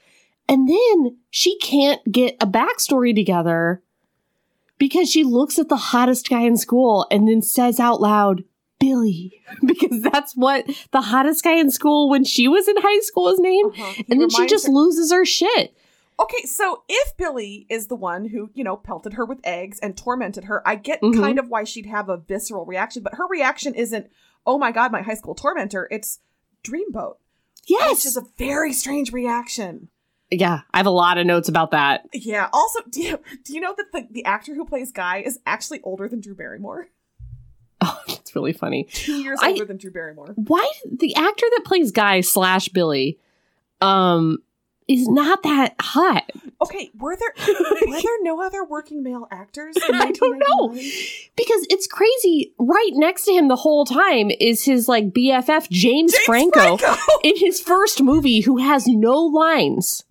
And then she can't get a backstory together because she looks at the hottest guy in school and then says out loud, Billy, because that's what the hottest guy in school when she was in high school is named. Uh-huh. And then she just her- loses her shit. Okay, so if Billy is the one who, you know, pelted her with eggs and tormented her, I get Mhm. kind of why she'd have a visceral reaction, but her reaction isn't, oh my god, my high school tormentor. It's Dreamboat. Yes. Which is a very strange reaction. yeah, I have a lot of notes about that. Yeah. Also, do you, do you know that the, the actor who plays Guy is actually older than Drew Barrymore? Oh, it's really funny. Two years I- older than Drew Barrymore. why the actor that plays guy slash billy um is not that hot Okay, were there were there no other working male actors? I don't know. because it's crazy right next to him the whole time is his like bff james, James franco, Franco! in his first movie who has no lines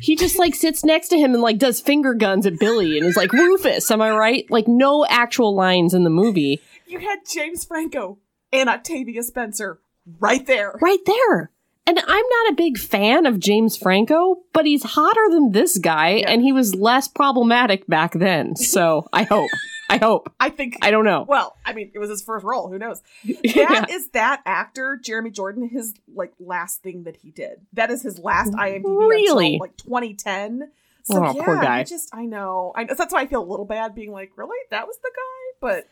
he just like sits next to him and like does finger guns at billy and is like rufus am i right like no actual lines in the movie You had James Franco and Octavia Spencer right there. right there and I'm not a big fan of James Franco, but he's hotter than this guy, Yeah. and he was less problematic back then. So I hope. I hope. I think. I don't know. well, I mean, it was his first role. Who knows? Yeah. That is that actor, Jeremy Jordan, his like last thing that he did. That is his last IMDb Really? until like 2010. So Oh, yeah, poor guy. I just I know. I that's why I feel a little bad being like, really, that was the guy. But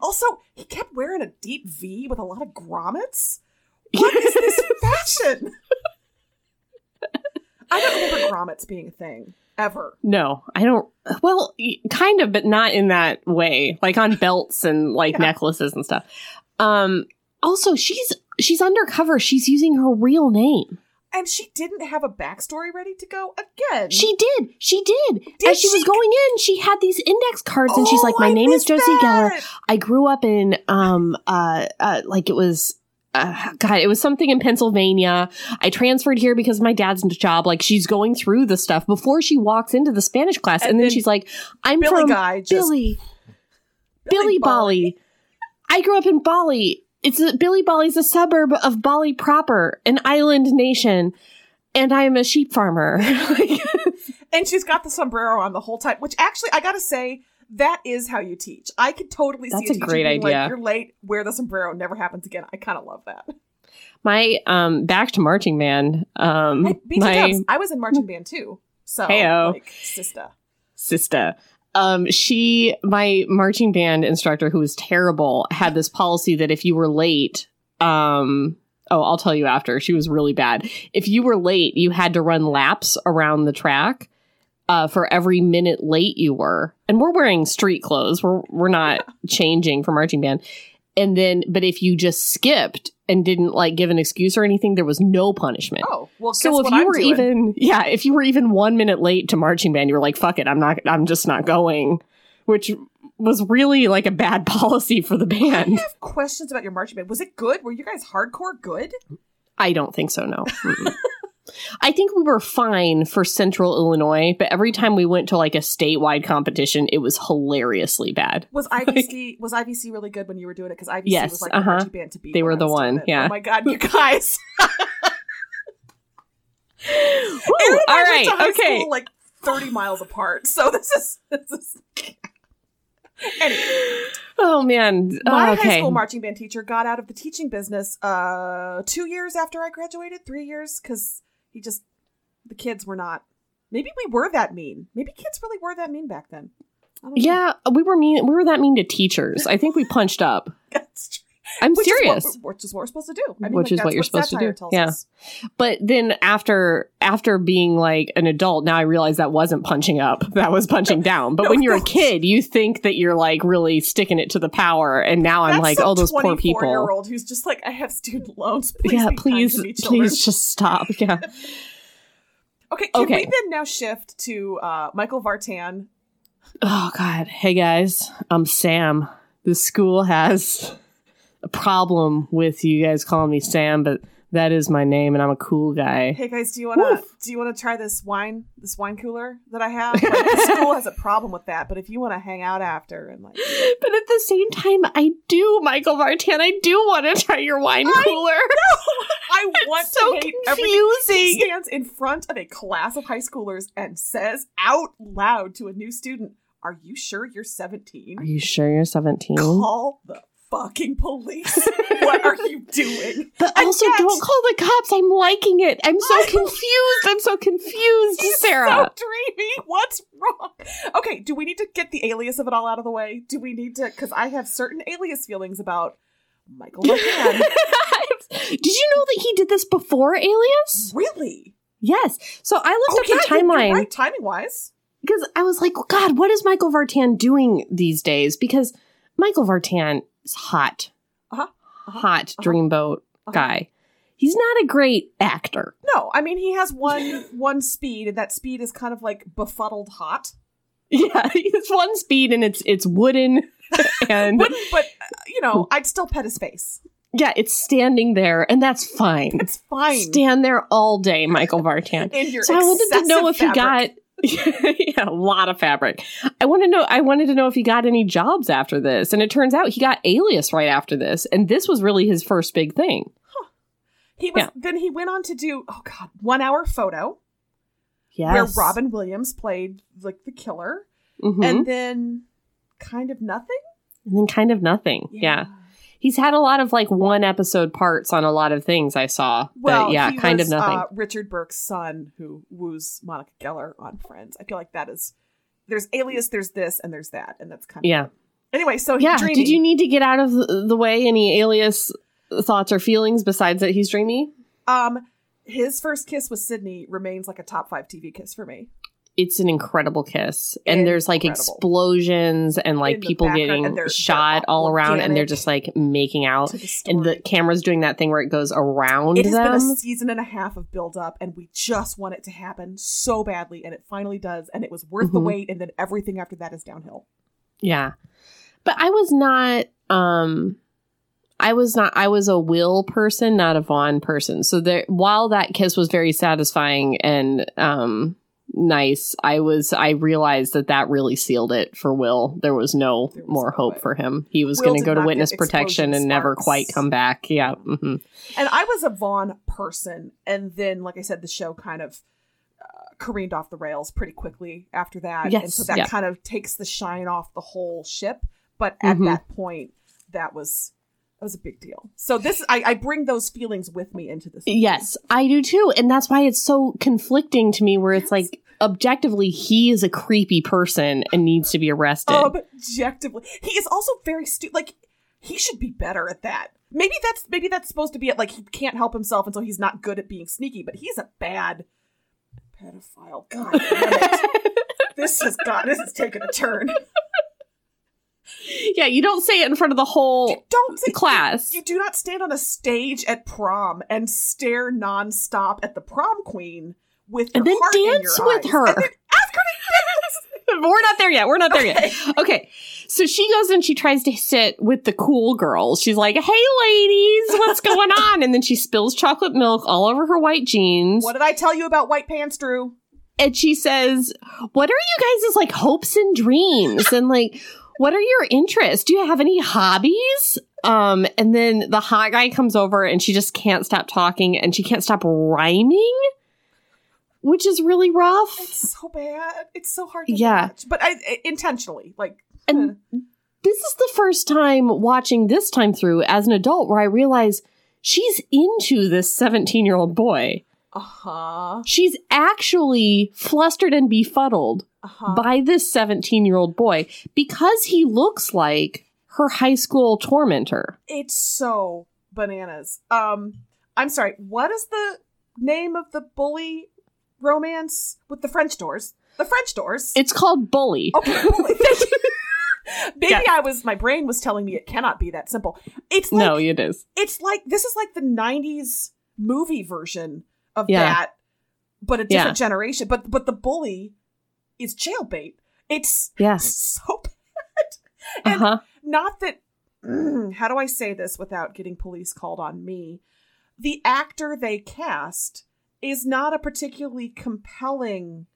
also, he kept wearing a deep V with a lot of grommets. What is this fashion? I don't remember grommets being a thing ever. No, I don't. Well, kind of, but not in that way. Like on belts and like Yeah. necklaces and stuff. Um. Also, she's she's undercover. She's using her real name. And she didn't have a backstory ready to go again. She did. She did. Did As she, was going in, she had these index cards, and she's Oh, like, "My I name is Josie Geller. I grew up in um uh, uh like it was uh, God, it was something in Pennsylvania. I transferred here because my dad's job. Like she's going through the stuff before she walks into the Spanish class, and, And then, then she's like, "I'm Billy from guy just Billy, Billy Bali. I grew up in Bali. It's a, Billy Bali's a suburb of Bali proper, an island nation, and I am a sheep farmer." and she's got the sombrero on the whole time. Which actually, I gotta say, that is how you teach. I could totally That's see a, a great idea. Like, You're late. Wear the sombrero. Never happens again. I kind of love that. my um back to marching band. Um, BT my I was in marching band too. So, Heyo. like, sister. sister. Um, she, my marching band instructor, who was terrible, had this policy that if you were late, um, oh, I'll tell you after. She was really bad. If you were late, you had to run laps around the track. Uh, for every minute late you were, and we're wearing street clothes. We're we're not changing for marching band. And then, but if you just skipped and didn't like give an excuse or anything, there was no punishment. Oh, well, So if you I'm were doing? even yeah, if you were even one minute late to marching band, you were like, "Fuck it, I'm not. I'm just not going," which was really like a bad policy for the band. I have questions about your marching band. Was it good? Were you guys hardcore good? I don't think so. No. I think we were fine for Central Illinois, but every time we went to like a statewide competition, it was hilariously bad. Was IVC was IVC really good when you were doing it? Because IVC Yes, was like uh-huh. the marching band to beat. They were the one, yeah. Oh my god, you guys! Woo, all went right, to high okay. school, like thirty miles apart. So this is this is. anyway, Oh man. my Oh, okay. high school marching band teacher got out of the teaching business uh two years after I graduated, three years, because he just the kids were not. Maybe we were that mean. Maybe kids really were that mean back then. I don't know. yeah, we were mean. We were that mean to teachers. I think we punched up. That's true. I'm Which serious. Is what, which is what we're supposed to do. I mean, Which like, is what you're supposed to do. Yeah. us. But then after after being like an adult, now I realize that wasn't punching up. That was punching down. But no, when you're a kid, you think that you're like really sticking it to the power. And now I'm like, oh, those poor people. year old who's just like, I have student loans. Please yeah, please, to me, children." please just stop. Yeah. Okay, can Okay. we then now shift to uh, Michael Vartan? Oh God. Hey guys, I'm Sam. The school has problem with you guys calling me Sam, but that is my name, and I'm a cool guy. Hey guys, do you want to Woof. do you want to try this wine this wine cooler that I have? Like, school has a problem with that, but if you want to hang out after and like, But at the same time, I do, Michael Vartan. I do want to try your wine I cooler. I want so to hate everything. He confusing. stands in front of a class of high schoolers and says out loud to a new student, "Are you sure you're 17? Are you sure you're 17? Call the fucking police. what are you doing?" But And also, don't call the cops. I'm liking it. I'm so I- confused. I'm so confused, He's Sarah. so dreamy. What's wrong? Okay, do we need to get the alias of it all out of the way? Do we need to? Because I have certain alias feelings about Michael McCann. did you know that he did this before Alias? really? Yes. So I Oh, looked yeah, up the timeline right, timing wise. because I was like, God, what is Michael Vartan doing these days? Because Michael Vartan hot, Uh-huh. Uh-huh. hot Uh-huh. dreamboat Uh-huh. guy. He's not a great actor. No, I mean he has one one speed, and that speed is kind of like befuddled hot. Yeah, it's one speed and it's it's wooden and But, but uh, you know, I'd still pet his face. yeah, it's standing there and that's fine. It's fine. Stand there all day, Michael Vartan. in your so I wanted to know if excessive he got fabric. yeah, a lot of fabric. I want to know I wanted to know if he got any jobs after this. And it turns out he got Alias right after this. And this was really his first big thing. He was Yeah. then he went on to do oh god, one hour photo Yes. where Robin Williams played like the killer, Mhm. and then kind of nothing. and then kind of nothing. Yeah. He's had a lot of like one episode parts on a lot of things I saw. Well, but yeah, kind was, of nothing. Uh, Richard Burke's son, who woos Monica Geller on Friends. I feel like that is. There's Alias, there's this, and there's that, and that's kind of yeah. Anyway, so Yeah. dreamy. Did you need to get out of the the way any alias thoughts or feelings besides that he's dreamy? Um, his first kiss with Sydney remains like a top five TV kiss for me. It's an incredible kiss. And there's like Incredible. explosions and like people getting shot all around and they're just like making out. The. And the camera's doing that thing where it goes around it has them. been a season and a half of build up, and we just want it to happen so badly, and it finally does, and it was worth the Mhm. wait, and then everything after that is downhill. Yeah. But I was not um I was not I was a Will person, not a Vaughn person. So there while that kiss was very satisfying and um nice, I was I realized that that really sealed it for Will. There was no There was more no hope way. for him. He was going to go to witness protection and never quite come back. Yeah. hmm And I was a Vaughn person, and then, like I said, the show kind of uh, careened off the rails pretty quickly after that, yes. and so that yeah. kind of takes the shine off the whole ship. But at Mhm. that point, that was that was a big deal. So this, I, I bring those feelings with me into this. Yes, I do too. And that's why it's so conflicting to me where it's like objectively he is a creepy person and needs to be arrested. objectively he is also very stupid like he should be better at that maybe that's maybe that's supposed to be it like he can't help himself and so he's not good at being sneaky but he's a bad pedophile god damn it. this has got this has taken a turn yeah, you don't say it in front of the whole you don't say, class. you, you do not stand on a stage at prom and stare nonstop at the prom queen with your And then heart in dance your with eyes. her. and then ask her to dance We're not there yet. We're not there Okay. yet. Okay. So she goes and she tries to sit with the cool girls. She's like, hey, ladies, what's going on? And then she spills chocolate milk all over her white jeans. what did i tell you about white pants drew and she says, What are you guys' like hopes and dreams? And like, what are your interests? Do you have any hobbies? Um, and then the hot guy comes over and she just can't stop talking and she can't stop rhyming, which is really rough. It's so bad. It's so hard to Yeah. watch. But I, I- intentionally, like And this is the first time watching this time through as an adult where I realize she's into this 17 year old boy. Uh huh. She's actually flustered and befuddled Uh huh. by this 17 year old boy because he looks like her high school tormentor. It's so bananas. Um, I'm sorry. What is the name of the bully romance with the French doors? The French doors. It's called Bully. okay. Bully. Maybe Yes. I was. My brain was telling me it cannot be that simple. It's like no, it is. it's like this is like the 90s movie version of Yeah. that but a different Yeah. generation but but the bully is jailbait it's Yes. so bad and huh. not that mm, how do i say this without getting police called on me the actor they cast is not a particularly compelling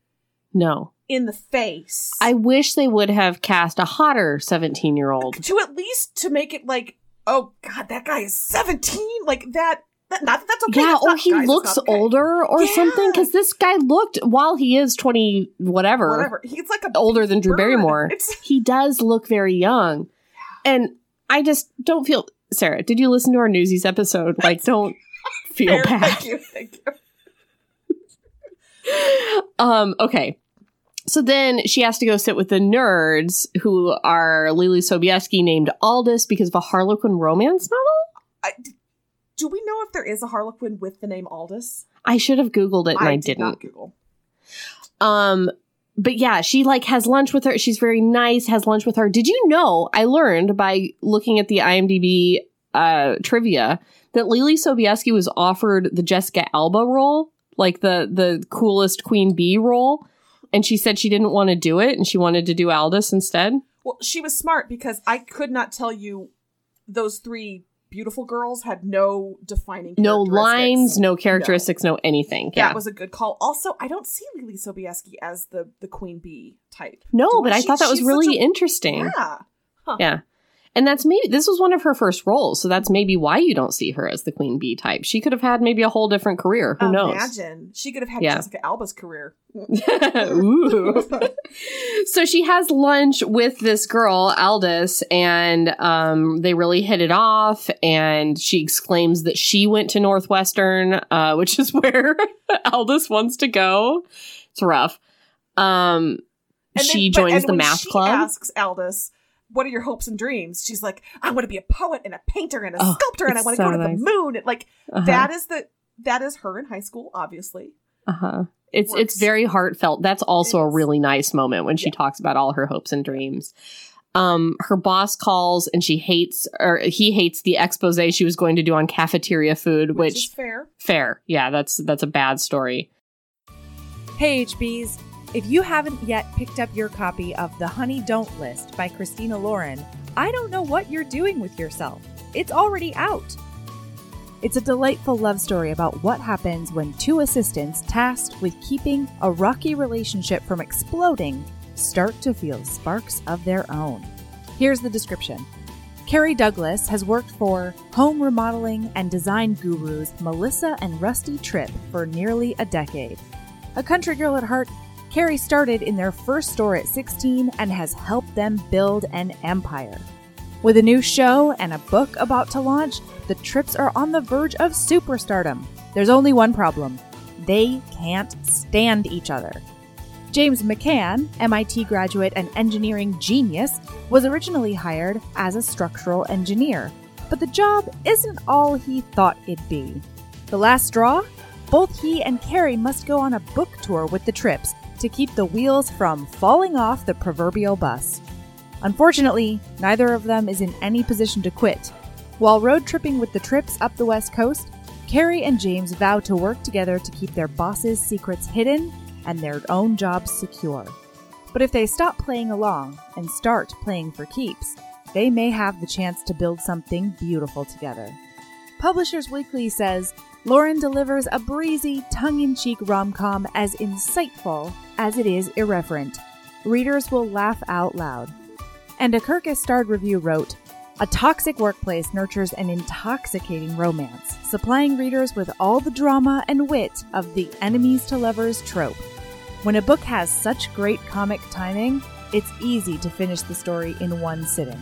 No. in the face I wish they would have cast a hotter 17 year old. to at least to make it like oh god that guy is 17 like that, that not that that's okay Yeah, That's or he guys, looks okay. older or Yeah. something. Because this guy looked, while he is 20, whatever, whatever he's like a older than Drew bird. Barrymore, he does look very young. And I just don't feel. Sarah, did you listen to our Newsies episode? Like, don't feel fair. bad. Thank you. Thank you. Um, okay. So then she has to go sit with the nerds who are Leelee Sobieski named Aldous because of a Harlequin romance novel. I, do we know if there is a Harlequin with the name Aldous? I should have Googled it and I, did didn't. not Google. Um, but yeah, she like has lunch with her. She's very nice, has lunch with her. Did you know? I learned by looking at the IMDb uh, trivia that Leelee Sobieski was offered the Jessica Alba role, like the the coolest Queen Bee role, and she said she didn't want to do it and she wanted to do Aldous instead. Well, she was smart because I could not tell you those three beautiful girls had no defining No lines, no characteristics, no, anything. Yeah. That was a good call. Also, I don't see Leelee Sobieski as the the queen bee type. no, but I thought that was really a- interesting. Yeah. Yeah. And that's maybe this was one of her first roles, so that's maybe why you don't see her as the queen bee type. She could have had maybe a whole different career. Who knows? Imagine she could have had Yeah. Jessica Alba's career. Ooh. so she has lunch with this girl, Aldous, and um, they really hit it off. And she exclaims that she went to Northwestern, uh, which is where Aldous wants to go. It's rough. Um, And she then- joins the math she club. Asks Aldous, "What are your hopes and dreams?" She's like, "I want to be a poet and a painter and a Oh, sculptor, and I want to so go to nice. the moon." And like Uh-huh. that is the that is her in high school, obviously. Uh-huh. It's works. it's very heartfelt. That's also a really nice moment when she Yeah. talks about all her hopes and dreams. Um, her boss calls and she hates or he hates the expose she was going to do on cafeteria food, Which, which, is fair. fair. Yeah, that's that's a bad story. Hey, HBs. If you haven't yet picked up your copy of The Honey Don't List by Christina Lauren, I don't know what you're doing with yourself. It's already out. It's a delightful love story about what happens when two assistants tasked with keeping a rocky relationship from exploding start to feel sparks of their own. Here's the description. Carrie Douglas has worked for home remodeling and design gurus Melissa and Rusty Tripp for nearly a decade. A country girl at heart, Carrie started in their first store at 16 and has helped them build an empire. With a new show and a book about to launch, the Tripps are on the verge of superstardom. There's only one problem they can't stand each other. James McCann, MIT graduate and engineering genius, was originally hired as a structural engineer, but the job isn't all he thought it'd be. The last straw? Both he and Carrie must go on a book tour with the Tripps to keep the wheels from falling off the proverbial bus. Unfortunately, neither of them is in any position to quit. While road tripping with the Tripps up the West Coast, Carrie and James vow to work together to keep their boss's secrets hidden and their own jobs secure. But if they stop playing along and start playing for keeps, they may have the chance to build something beautiful together. Publishers Weekly says Lauren delivers a breezy, tongue in cheek rom com as insightful as it is irreverent. Readers will laugh out loud. And a Kirkus starred review wrote A toxic workplace nurtures an intoxicating romance, supplying readers with all the drama and wit of the enemies to lovers trope. When a book has such great comic timing, it's easy to finish the story in one sitting.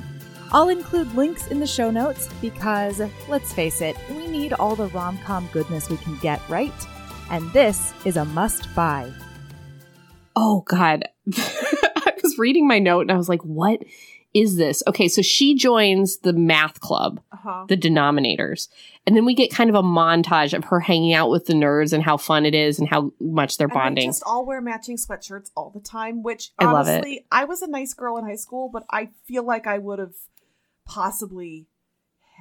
I'll include links in the show notes because, let's face it, we need all the rom com goodness we can get, right? And this is a must buy. Oh God. I was reading my note and I was like, what is this? Okay, so she joins the math club, Uh-huh. the denominators. And then we get kind of a montage of her hanging out with the nerds and how fun it is and how much they're And they bonding. just all wear matching sweatshirts all the time, which I love it. honestly, I was a nice girl in high school, but I feel like I would have possibly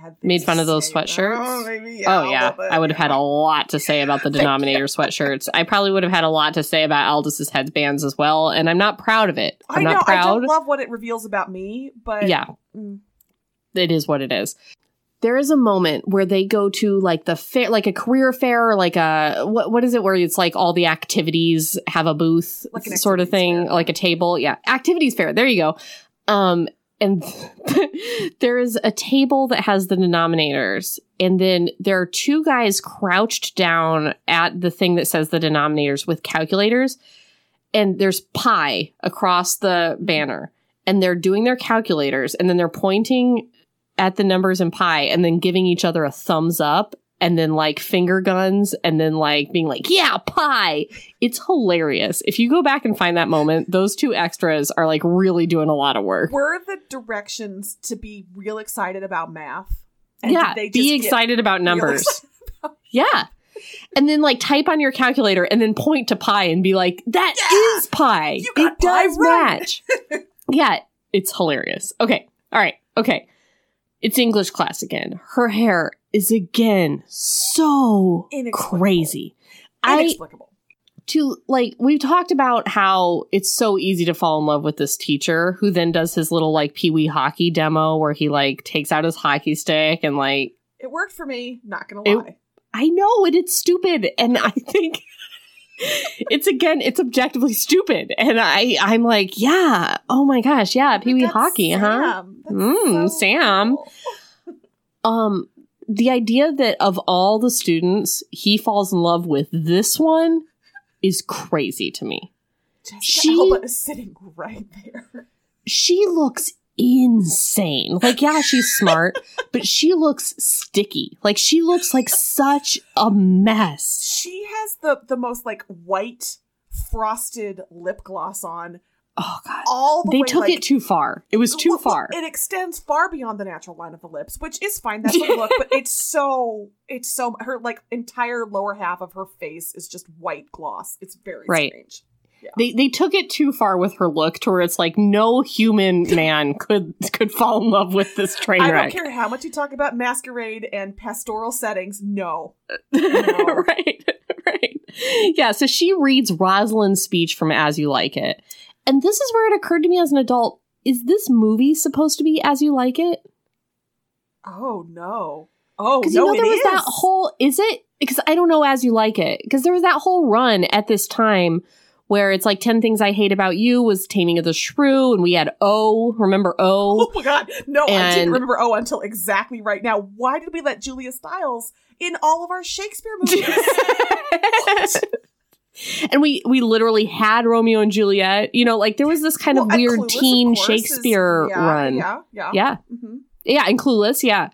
had Made fun of those sweatshirts? Oh, maybe, Oh yeah, I would have had a lot to say about the denominator sweatshirts. I probably would have had a lot to say about Aldous' headbands as well, and I'm not proud of it. I'm I know. not I proud. don't love what it reveals about me, but yeah, mm, it is what it is. There is a moment where they go to like the fair, like a career fair, like a what what is it where it's like all the activities have a booth, Like sort of thing, fair. like a table. Yeah, activities fair. There you go. Um, and there is a table that has the denominators, and then there are two guys crouched down at the thing that says the denominators with calculators, and there's pi across the banner, and they're doing their calculators, and then they're pointing at the numbers in pi, and then giving each other a thumbs up. And then like finger guns, and then like being like, yeah, pi. It's hilarious. If you go back and find that moment, those two extras are like really doing a lot of work. were the directions to be real excited about math? And yeah, they be excited about numbers. excited about- Yeah. And then like type on your calculator and then point to pi and be like, "That is Yeah, pi. you got It pi does right." match. yeah, it's hilarious. Okay. All right. Okay. It's English class again. Her hair is again so Inexplicable. crazy. I Inexplicable. to like we've talked about how it's so easy to fall in love with this teacher who then does his little like pee-wee hockey demo where he like takes out his hockey stick and like It worked for me. Not gonna It- lie. I know it. It's stupid, and I think it's again, it's objectively stupid. And I, I'm like, yeah, oh my gosh, yeah, Pee Wee hockey, huh? Sam. That's Mm, so Sam. cool. Um, the idea that of all the students, he falls in love with this one is crazy to me. Jessica She- Alba is sitting right there. She looks insane. Like, yeah, she's smart, but she looks sticky. Like, she looks like such a mess. She has the the most like white frosted lip gloss on Oh god. all the They way. took like, it too far. It was too far. It extends far beyond the natural line of the lips, which is fine. That's a look, but it's so it's so her like entire lower half of her face is just white gloss. It's very Right. strange. They they took it too far with her look to where it's like no human man could could fall in love with this train I don't care how much you talk about masquerade and pastoral settings. No, right, right. Yeah, so she reads Rosalind's speech from As You Like It. And this is where it occurred to me as an adult, is this movie supposed to be As You Like It? oh no, oh Because no, you know there was that whole is it? Because I don't know As You Like It. Because there was that whole run at this time where it's like 10 Things I Hate About You was Taming of the Shrew, and we had O. Remember O? Oh my god, no, I didn't remember O until exactly right now. Why did we let Julia Stiles in all of our Shakespeare movies? and we we literally had Romeo and Juliet. You know, like there was this kind Well, of weird Clueless, of teen is- Shakespeare yeah, run. Yeah, yeah, Yeah. hmm Yeah, and Clueless, yeah.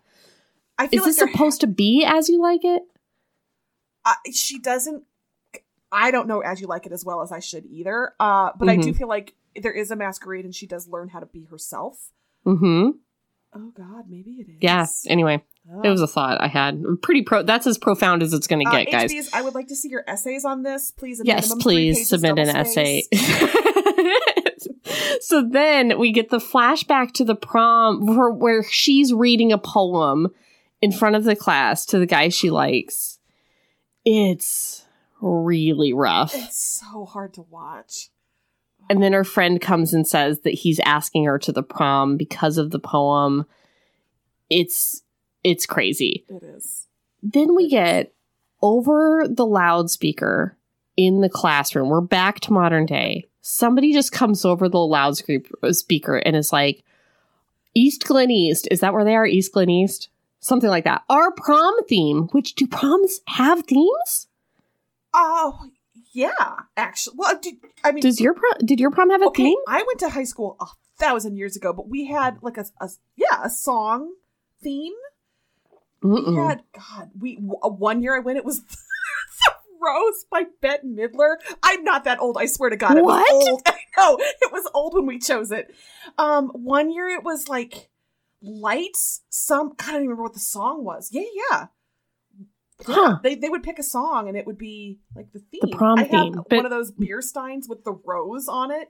I feel Is this like there supposed to be as you like it? uh, she doesn't i don't know as you like it as well as i should either uh but i Mm-hmm. do feel like there is a masquerade and she does learn how to be herself Mm-hmm. oh god maybe it is Yeah. Anyway, Oh. it was a thought I had. Pretty pro that's as profound as it's gonna Uh, get, guys. HBs, i would like to see your essays on this please Yes, please submit an double essay. so then we get the flashback to the prom where, where she's reading a poem in front of the class to the guy she likes. It's really rough. it's so hard to watch And then her friend comes and says that he's asking her to the prom because of the poem. It's it's crazy. it is Then we get over the loudspeaker in the classroom. We're back to modern day. Somebody just comes over the loudspeaker and is like, East Glen East. Is that where they are? East Glen East? Something like that. Our prom theme, which do proms have themes? Oh yeah actually well did, i mean Does your prom, did your prom have a okay theme? i went to high school a thousand years ago, but we had like a, a yeah a song theme. We Mm-mm. had God. We uh, one year I went. It was the Rose by Bette Midler. I'm not that old. I swear to God. It What? was old. I know it was old when we chose it. Um, one year it was like lights. Some I don't even remember what the song was. Yeah, yeah. Huh. they they would pick a song and it would be like the theme. The prom I have theme, but- one of those beer steins with the rose on it.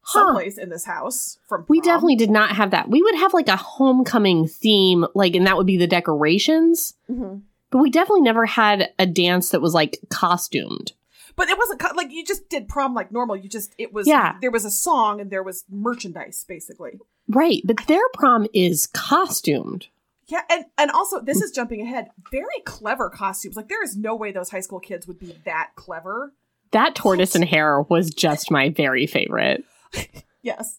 Huh. Someplace in this house from We definitely did not have that. We would have like a homecoming theme, like, and that would be the decorations. Mhm. But we definitely never had a dance that was like costumed. But it wasn't like you just did prom like normal. You just it was Yeah. There was a song and there was merchandise basically. Right. But their prom is costumed. Yeah, and and also this is jumping ahead. Very clever costumes. Like there is no way those high school kids would be that clever. That tortoise and hare was just my very favorite. Yes,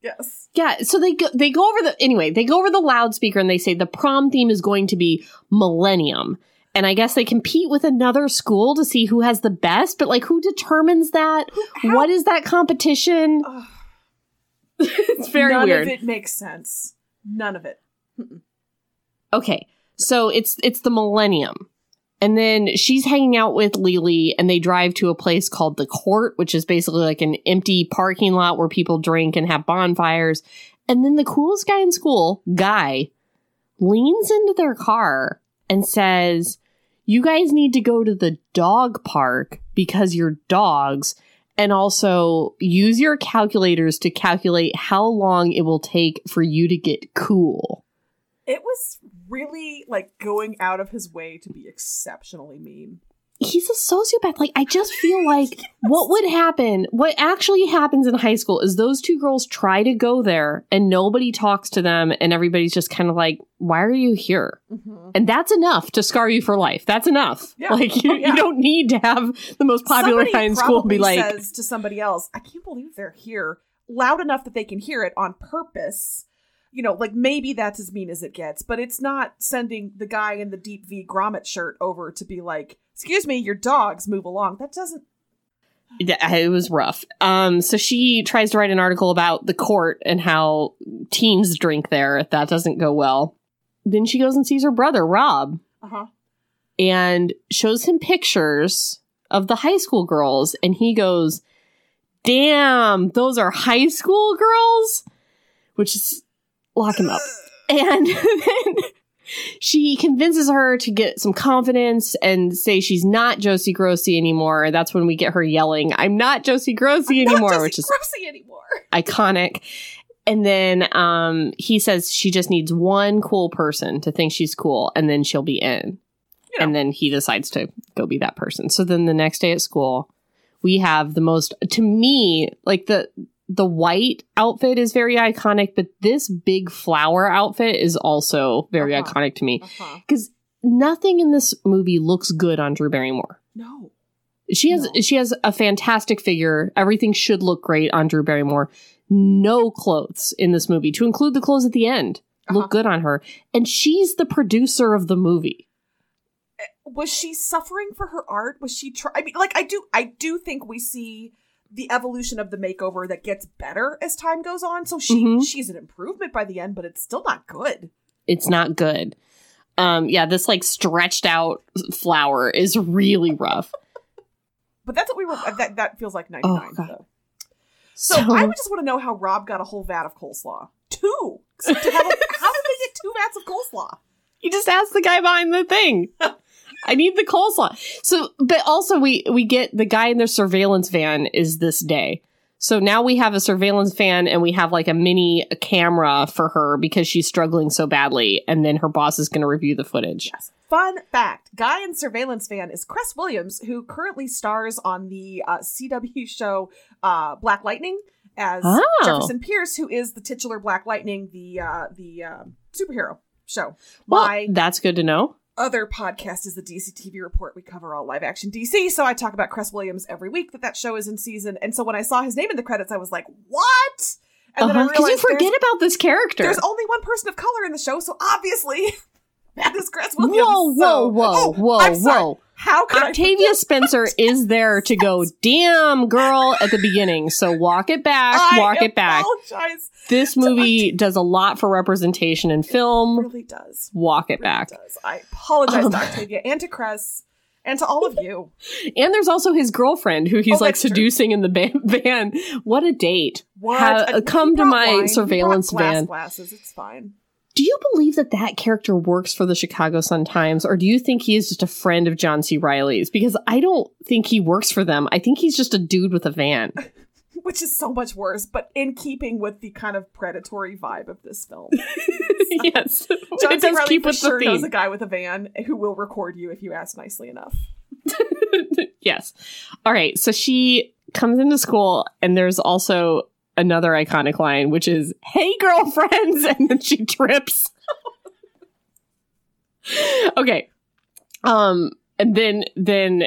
yes. Yeah, so they go they go over the anyway, they go over the loudspeaker and they say the prom theme is going to be millennium. And I guess they compete with another school to see who has the best, but like who determines that? how- what is that competition? It's very None weird. of it makes sense. None of it. Okay. So it's it's the millennium. And then she's hanging out with Lily and they drive to a place called the court, which is basically like an empty parking lot where people drink and have bonfires. And then the coolest guy in school, Guy, leans into their car and says, You guys need to go to the dog park because you're dogs. And also use your calculators to calculate how long it will take for you to get cool. It was really like going out of his way to be exceptionally mean. he's a sociopath. Like, I just feel like what would happen, what actually happens in high school is those two girls try to go there and nobody talks to them and everybody's just kind of like, why are you here? Mm-hmm. And that's enough to scar you for life. That's enough. Yeah. Like, you, Oh, yeah. you don't need to have the most popular Somebody guy in school be like, says to somebody else, "I can't believe they're here," loud enough that they can hear it on purpose. You know, like maybe that's as mean as it gets, but it's not sending the guy in the deep V Grommet shirt over to be like, "Excuse me, your dogs move along." That doesn't. It was rough. Um, so she tries to write an article about the court and how teens drink there. That doesn't go well. Then she goes and sees her brother, Rob. Uh huh. and shows him pictures of the high school girls and he goes damn those are high school girls which is lock him up and then she convinces her to get some confidence and say she's not josie grossie anymore that's when we get her yelling i'm not josie grossie anymore Not which is Grossie anymore. iconic and then um, he says she just needs one cool person to think she's cool and then she'll be in You know. and then he decides to go be that person. So then the next day at school, we have the most to me like the the white outfit is very iconic, but this big flower outfit is also very Uh-huh. iconic to me because nothing in this movie looks good on Drew Barrymore. No. She has No. she has a fantastic figure. Everything should look great on Drew Barrymore. No clothes in this movie, to include the clothes at the end, Uh-huh. look good on her. And she's the producer of the movie. was she suffering for her art was she try i mean like i do i do think we see the evolution of the makeover that gets better as time goes on so she Mhm. she's an improvement by the end but it's still not good it's not good. Um, yeah, this like stretched out flower is really rough. but that's what we were that that feels like 99 Oh, God. though. so, i would just want to know how rob got a whole vat of coleslaw two So a- how did they get two vats of coleslaw you just ask the guy behind the thing. I need the coleslaw. So, but also we we get the guy in the surveillance van is this day. So now we have a surveillance van and we have like a mini camera for her because she's struggling so badly, and then her boss is going to review the footage. Yes. Fun fact Guy in Surveillance Van is Cress Williams, who currently stars on the uh, CW show uh, Black Lightning as Oh. Jefferson Pierce, who is the titular Black Lightning, the uh, the um superhero show. Well, My that's good to know. Other podcast is the DC TV Report. We cover all live action DC, so I talk about Cress Williams every week that that show is in season. And so when I saw his name in the credits, I was like, "What?" And Because then I Uh-huh. you forget about this character. there's only one person of color in the show, so obviously bad is Cress Whoa, Williams? whoa, so- whoa, Oh, whoa, sorry. whoa. How Octavia Spencer is there to go, damn girl, at the beginning. So walk it back, I walk it back. This movie does a lot for representation in It film. really does. Walk it Really back. does. I apologize Um, to Octavia and to Cress and to all of you. And there's also his girlfriend who he's Oh, like that's true. seducing in the ban- van. What a date. What? Ha- he come to my wine. Surveillance glass van. Glasses. It's fine. Do you believe that that character works for the Chicago Sun Times, or do you think he is just a friend of John C. Reilly's? Because I don't think he works for them. I think he's just a dude with a van. Which is so much worse, but in keeping with the kind of predatory vibe of this film. yes, John it C. Reilly keep for with sure the knows a guy with a van who will record you if you ask nicely enough. yes. All right. So she comes into school, and there's also another iconic line, which is "Hey, girlfriends," and then she trips. okay. Um, and then then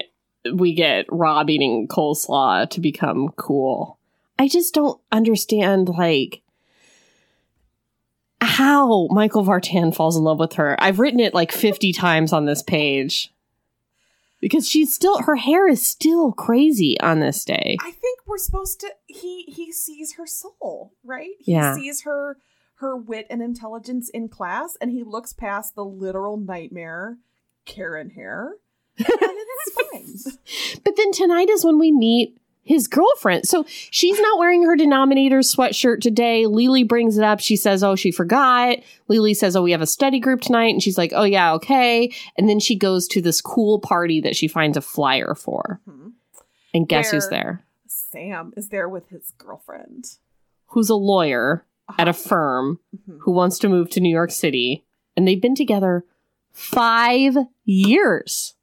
we get Rob eating coleslaw to become cool. I just don't understand, like. How Michael Vartan falls in love with her. I've written it like 50 times on this page because she's still her hair is still crazy on this day. I think we're supposed to he he sees her soul, right? He Yeah. sees her her wit and intelligence in class and he looks past the literal nightmare Karen hair. And it's fine. But then tonight is when we meet his girlfriend. So she's not wearing her denominator sweatshirt today. Lily brings it up. She says, "Oh, she forgot." Lily says, "Oh, we have a study group tonight." And she's like, "Oh yeah, okay." And then she goes to this cool party that she finds a flyer for. Mhm. And guess who's there? Sam is there with his girlfriend. Who's a lawyer at a Uh-huh. firm Mhm. who wants to move to New York City, and they've been together 5 years.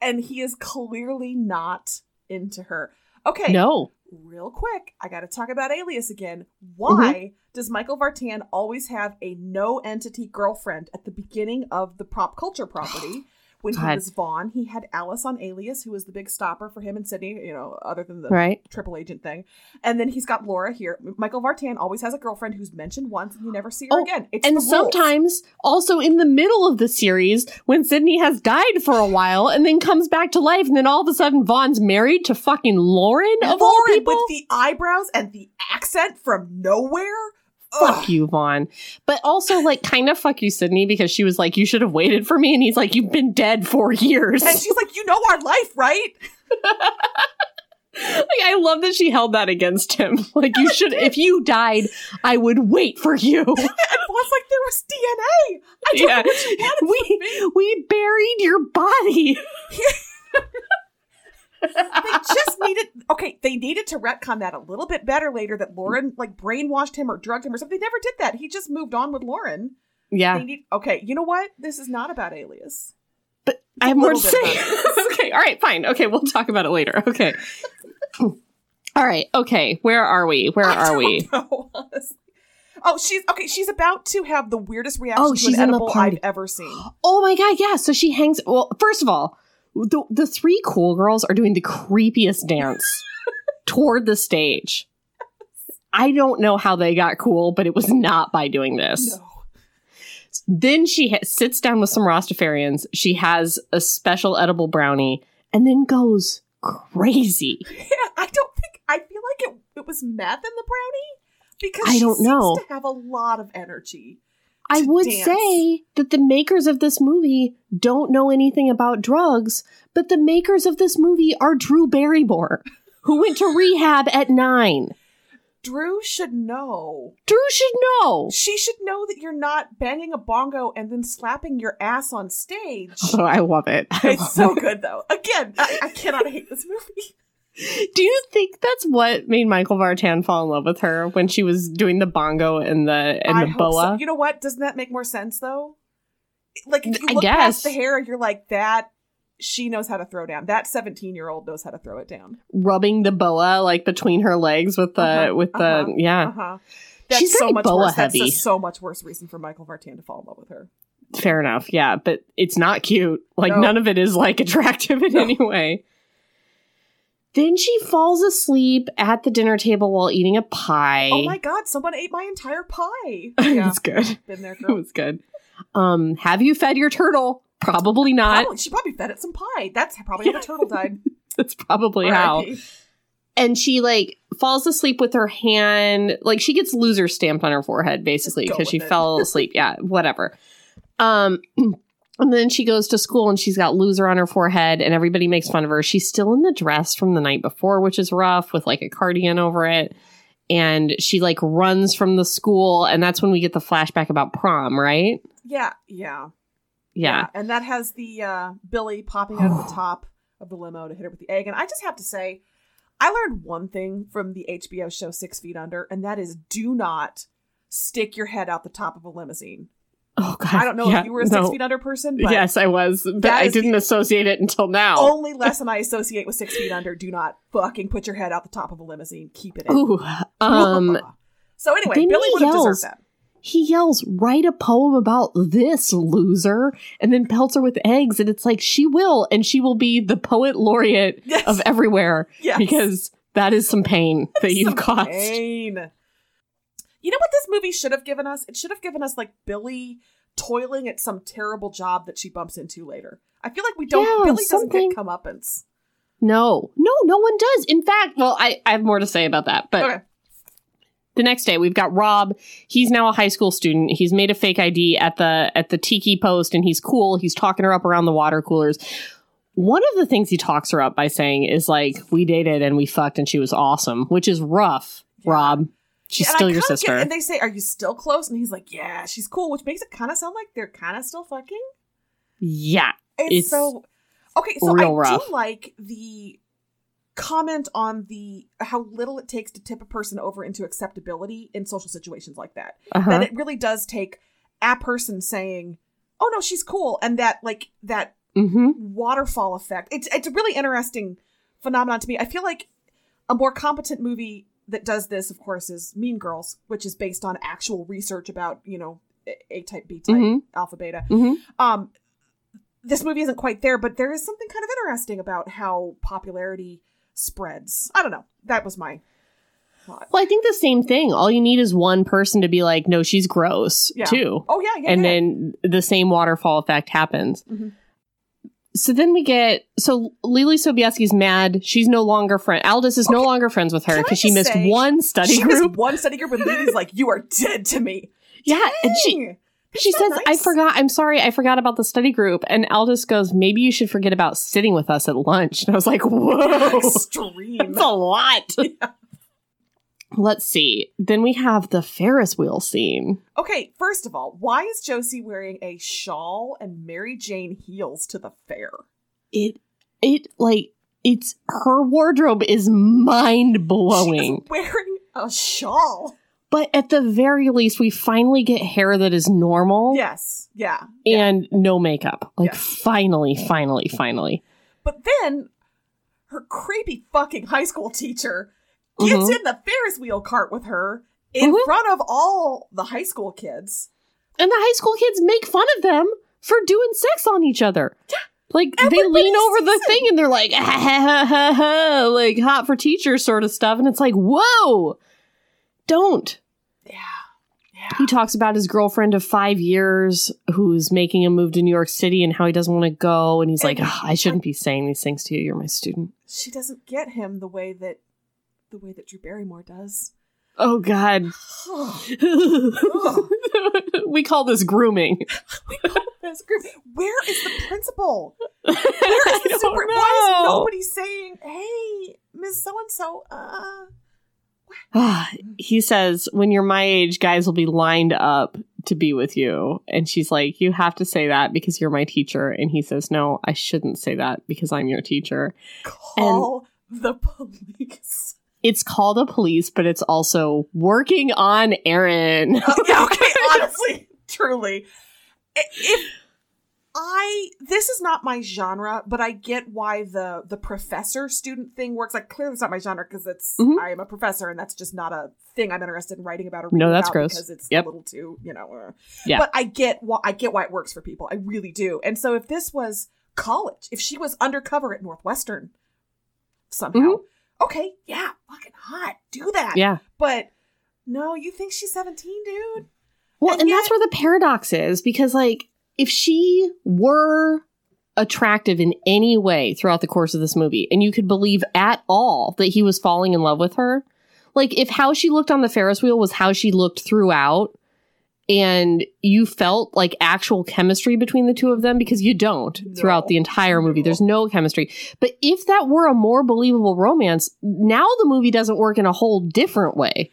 and he is clearly not into her. Okay. No. Real quick, I got to talk about Alias again. Why Mm-hmm. does Michael Vartan always have a no entity girlfriend at the beginning of the prop culture property? When he was Vaughn, he had Alice on Alias, who was the big stopper for him and Sydney, you know, other than the Right? triple agent thing. And then he's got Laura here. Michael Vartan always has a girlfriend who's mentioned once and you never see her Oh, again. It's and sometimes also in the middle of the series when Sydney has died for a while and then comes back to life and then all of a sudden Vaughn's married to fucking Lauren of all people. with the eyebrows and the accent from nowhere. Fuck Ugh. you, Vaughn. But also like kind of fuck you, Sydney, because she was like, You should have waited for me. And he's like, You've been dead for years. And she's like, you know our life, right? like, I love that she held that against him. Like you should if you died, I would wait for you. And Vaughn's like, there was DNA. I don't Yeah. know what you wanted we we buried your body. They just needed okay, they needed to retcon that a little bit better later that Lauren like brainwashed him or drugged him or something. They never did that. He just moved on with Lauren. Yeah. They need okay, you know what? This is not about Alias. But I have more to say. okay, all right, fine. Okay, we'll talk about it later. Okay. all right, okay. Where are we? Where are we? know. Oh, she's okay. She's about to have the weirdest reaction Oh, to she's an edible. I've ever seen. Oh my god, yeah. So she hangs well, first of all, the the three cool girls are doing the creepiest dance toward the stage. I don't know how they got cool, but it was not by doing this. No. Then she ha- sits down with some Rastafarians. She has a special edible brownie and then goes crazy. Yeah, I don't think I feel like it. It was meth in the brownie because I she don't seems know. to have a lot of energy. I would dance. say that the makers of this movie don't know anything about drugs, but the makers of this movie are Drew Barrymore, who went to rehab at nine. Drew should know. Drew should know. She should know that you're not banging a bongo and then slapping your ass on stage. Oh, I love it. I It's love so it. good though. Again, I, I cannot hate this movie. Do you think that's what made Michael Vartan fall in love with her when she was doing the bongo and the and I the boa? so. You know what? Doesn't that make more sense though? Like if you I look guess. past the hair, you're like that. She knows how to throw down. That 17 year old knows how to throw it down. Rubbing the boa like between her legs with the Uh-huh, with the uh-huh, yeah. Uh huh. That's She's so much boa worse. That's heavy. a so much worse reason for Michael Vartan to fall in love with her. Fair enough. Yeah, but it's not cute. Like No. none of it is like attractive in No. any way. Then she falls asleep at the dinner table while eating a pie. Oh my god! Someone ate my entire pie. Yeah, It's good. been there, It girl. was good. Um, have you fed your turtle? Probably not. Probably, she probably fed it some pie. That's probably how the turtle died. That's probably how. R.I.P. And she like falls asleep with her hand, like she gets loser stamped on her forehead basically because she it. fell asleep. Yeah, whatever. Um and then she goes to school and she's got loser on her forehead and everybody makes fun of her. She's still in the dress from the night before, which is rough with like a cardigan over it. And she like runs from the school and that's when we get the flashback about prom, right? Yeah, yeah, Yeah. And that has the uh, Billy popping out of the top of the limo to hit her with the egg. And I just have to say, I learned one thing from the HBO show Six Feet Under, and that is do not stick your head out the top of a limousine. Oh god. I don't know Yeah, if you were a Six no. Feet Under person, but Yes, I was, but I didn't associate it until now. only lesson I associate with Six Feet Under: do not fucking put your head out the top of a limousine. Keep it in. Ooh. Um so anyway, Billy would have yells. deserved that. he yells, write a poem about this loser, and then pelts her with eggs. And it's like, she will, and she will be the poet laureate Yes. of everywhere Yes. because that is some pain that you've caused. pain. You know what this movie should have given us? It should have given us like Billy toiling at some terrible job that she bumps into later. I feel like we don't. Yeah, Billy doesn't something. get comeuppance. No, no, no one does. In fact, well, I, I have more to say about that. But Okay. the next day, we've got Rob. He's now a high school student. He's made a fake ID at the at the Tiki Post, and he's cool. He's talking her up around the water coolers. One of the things he talks her up by saying is like, "We dated and we fucked, and she was awesome," which is rough. Yeah. Rob, she's And I still your kinda get- sister. and they say, "Are you still close?" And he's like, "Yeah, she's cool," which makes it kind of sound like they're kind of still fucking. yeah, It's, It's so okay. So I rough. do like the comment on the how little it takes to tip a person over into acceptability in social situations like that. uh-huh. That it really does take a person saying, "Oh no, she's cool," and that like that hmm waterfall effect. It's it's a really interesting phenomenon to me. I feel like a more competent movie that does this, of course, is Mean Girls, which is based on actual research about you know A type, B type, Mhm. alpha, beta. hmm Um, this movie isn't quite there, but there is something kind of interesting about how popularity spreads. I don't know. That was my thought. Well, I think the same thing. All you need is one person to be like, "No, she's gross," Yeah. too. Oh yeah, yeah. and yeah. then the same waterfall effect happens. Mhm. So then we get so Leelee Sobieski's mad. She's no longer friend. Aldys is no longer friends with her because she missed one study she group. missed one study group, and Lily's like, "You are dead to me." yeah, and she Dang. she so says, "I forgot. I'm sorry. I forgot about the study group." And Aldys goes, "Maybe you should forget about sitting with us at lunch." And I was like, "Whoa, Extreme. that's a lot." Let's see. Then we have the Ferris wheel scene. Okay, first of all, why is Josie wearing a shawl and Mary Jane heels to the fair? It it like it's her wardrobe is mind blowing. She's wearing a shawl. But at the very least, we finally get hair that is normal Yes, yeah. and no makeup. Like, Yes. finally, finally, finally. But then her creepy fucking high school teacher gets Mhm. in the Ferris wheel cart with her in Mhm. front of all the high school kids. And the high school kids make fun of them for doing sex on each other. Like, they lean over the it. thing and they're like, ha, ha, ha, ha, ha, like hot for teachers sort of stuff. And it's like, whoa, don't. Yeah. He talks about his girlfriend of five years who's making a move to New York City and how he doesn't want to go. And he's like, And- "Ugh, I shouldn't be saying these things to you. You're my student. She doesn't get him the way that the way that Drew Barrymore does. Oh, God. we call this grooming. That's group. Where is the principal? Where is the super? Why is nobody saying, "Hey, Miss So and So"? Uh, he says, when you're my age, guys will be lined up to be with you. And she's like, you have to say that because you're my teacher. And he says, no, I shouldn't say that because I'm your teacher. call the police. It's called a police, but it's also working on Eirann. Okay, honestly, truly. If I this is not my genre, but I get why the the professor student thing works. Like clearly it's not my genre because it's Mhm. I am a professor and that's just not a thing I'm interested in writing about or No, that's about gross. because it's Yep. a little too, you know. uh. Yeah. But I get why I get why it works for people. I really do. And so if this was college, if she was undercover at Northwestern somehow, Mhm. Okay, yeah, fucking hot. Do that. yeah. But no, you think she's 17, dude? Well, And and, yet- that's where the paradox is because, like, if she were attractive in any way throughout the course of this movie, and you could believe at all that he was falling in love with her, like, if how she looked on the Ferris wheel was how she looked throughout, and you felt like actual chemistry between the two of them, because you don't No. throughout the entire movie, No. there's no chemistry. But if that were a more believable romance, now the movie doesn't work in a whole different way.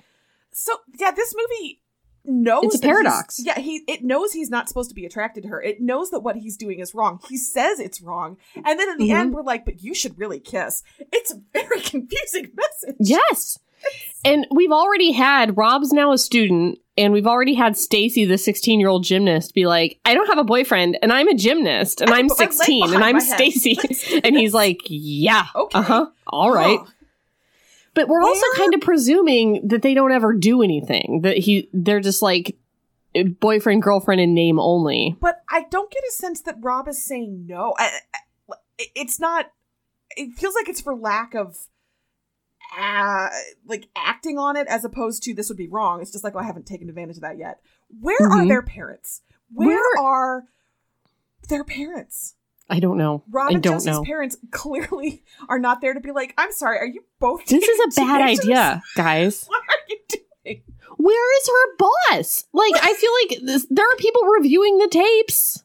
So yeah, this movie knows It's a paradox. Yeah, he it knows he's not supposed to be attracted to her. It knows that what he's doing is wrong. He says it's wrong, and then in the Mhm. end, we're like, "But you should really kiss." It's a very confusing message. Yes. And we've already had Rob's now a student, and we've already had Stacy, the 16 year old gymnast, be like, I don't have a boyfriend, and I'm a gymnast, and I I'm put my leg 16, and I'm. Stacy. and he's like, Yeah. Okay. Uh huh. All right. But we're also Where- kind of presuming that they don't ever do anything, that he, they're just like boyfriend, girlfriend, in name only. but I don't get a sense that Rob is saying no. I, I- it's not. It feels like it's for lack of. Uh, like acting on it as opposed to this would be wrong. It's just like, oh, I haven't taken advantage of that yet. Where are Mhm. their parents? Where, Where- are their parents? I don't know. Rob I and don't Jesse's know. parents clearly are not there to be like, I'm sorry, are you both This is a bad teenagers? idea, guys. What are you doing? Where is her boss? Like, I feel like this, there are people reviewing the tapes.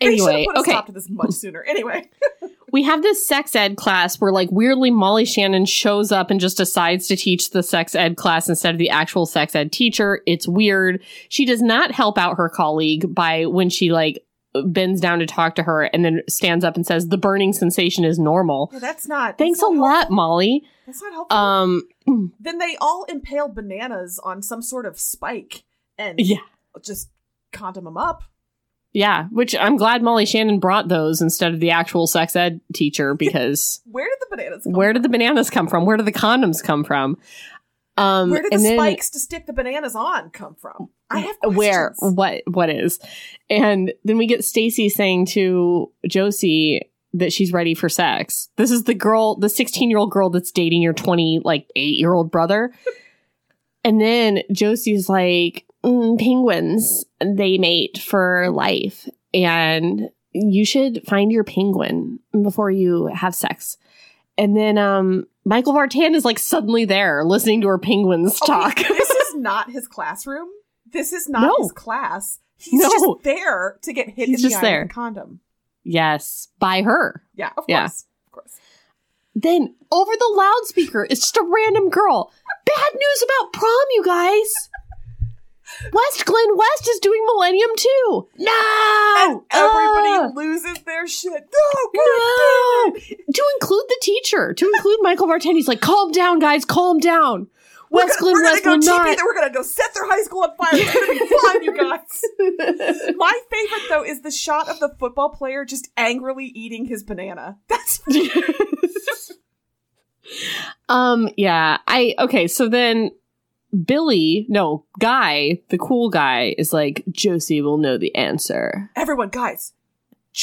They should have Anyway, okay. stop to this much sooner. Anyway, we have this sex ed class where like weirdly Molly Shannon shows up and just decides to teach the sex ed class instead of the actual sex ed teacher. It's weird. She does not help out her colleague by when she like bends down to talk to her and then stands up and says the burning sensation is normal. yeah, that's not. Thanks that's a not lot. Molly. That's not helpful. Um then they all impaled bananas on some sort of spike and yeah. just condom them up. Yeah, which I'm glad Molly Shannon brought those instead of the actual sex ed teacher because Where did the bananas come where did the from? bananas come from? Where did the condoms come from? Um Where did the then- spikes to stick the bananas on come from? I have to where what what is and then we get stacy saying to josie that she's ready for sex this is the girl the 16 year old girl that's dating your 20 like 8 year old brother and then josie's like penguins they mate for life and you should find your penguin before you have sex and then um michael vartan is like suddenly there listening to her penguins Okay, talk this is not his classroom. This is not No. his class. He's No. just there to get hit He's in the eye there. with a condom. yes by her Yeah, of Yeah. course. Of course. Then over the loudspeaker, it's just a random girl. Bad news about prom, you guys. West Glen West is doing Millennium too. No, And everybody Ah! loses their shit. No, no. To include the teacher, to include Michael Vartan, he's like, "Calm down, guys, calm down." We're West gonna, Glen West will not. we're gonna go set their high school on fire. It's gonna be fine, you guys. My favorite though is the shot of the football player just angrily eating his banana. That's um, yeah, I okay. So then Billy, no, Guy, the cool guy, is like, Josie will know the answer. everyone, guys.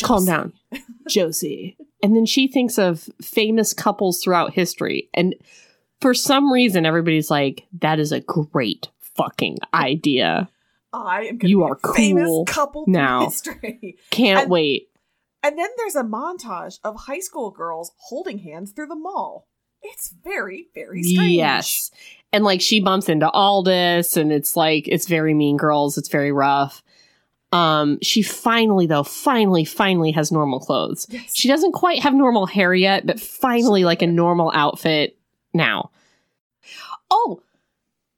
calm down, Josie. And then she thinks of famous couples throughout history. And for some reason, everybody's like, that is a great fucking idea. I am You be are cool couple now. history. Can't And- wait. And then there's a montage of high school girls holding hands through the mall. It's very, very strange. Yes. And like she bumps into Aldys and it's like it's very mean girls, it's very rough. Um she finally though, finally, finally has normal clothes. Yes. She doesn't quite have normal hair yet, but finally like a normal outfit now. Oh,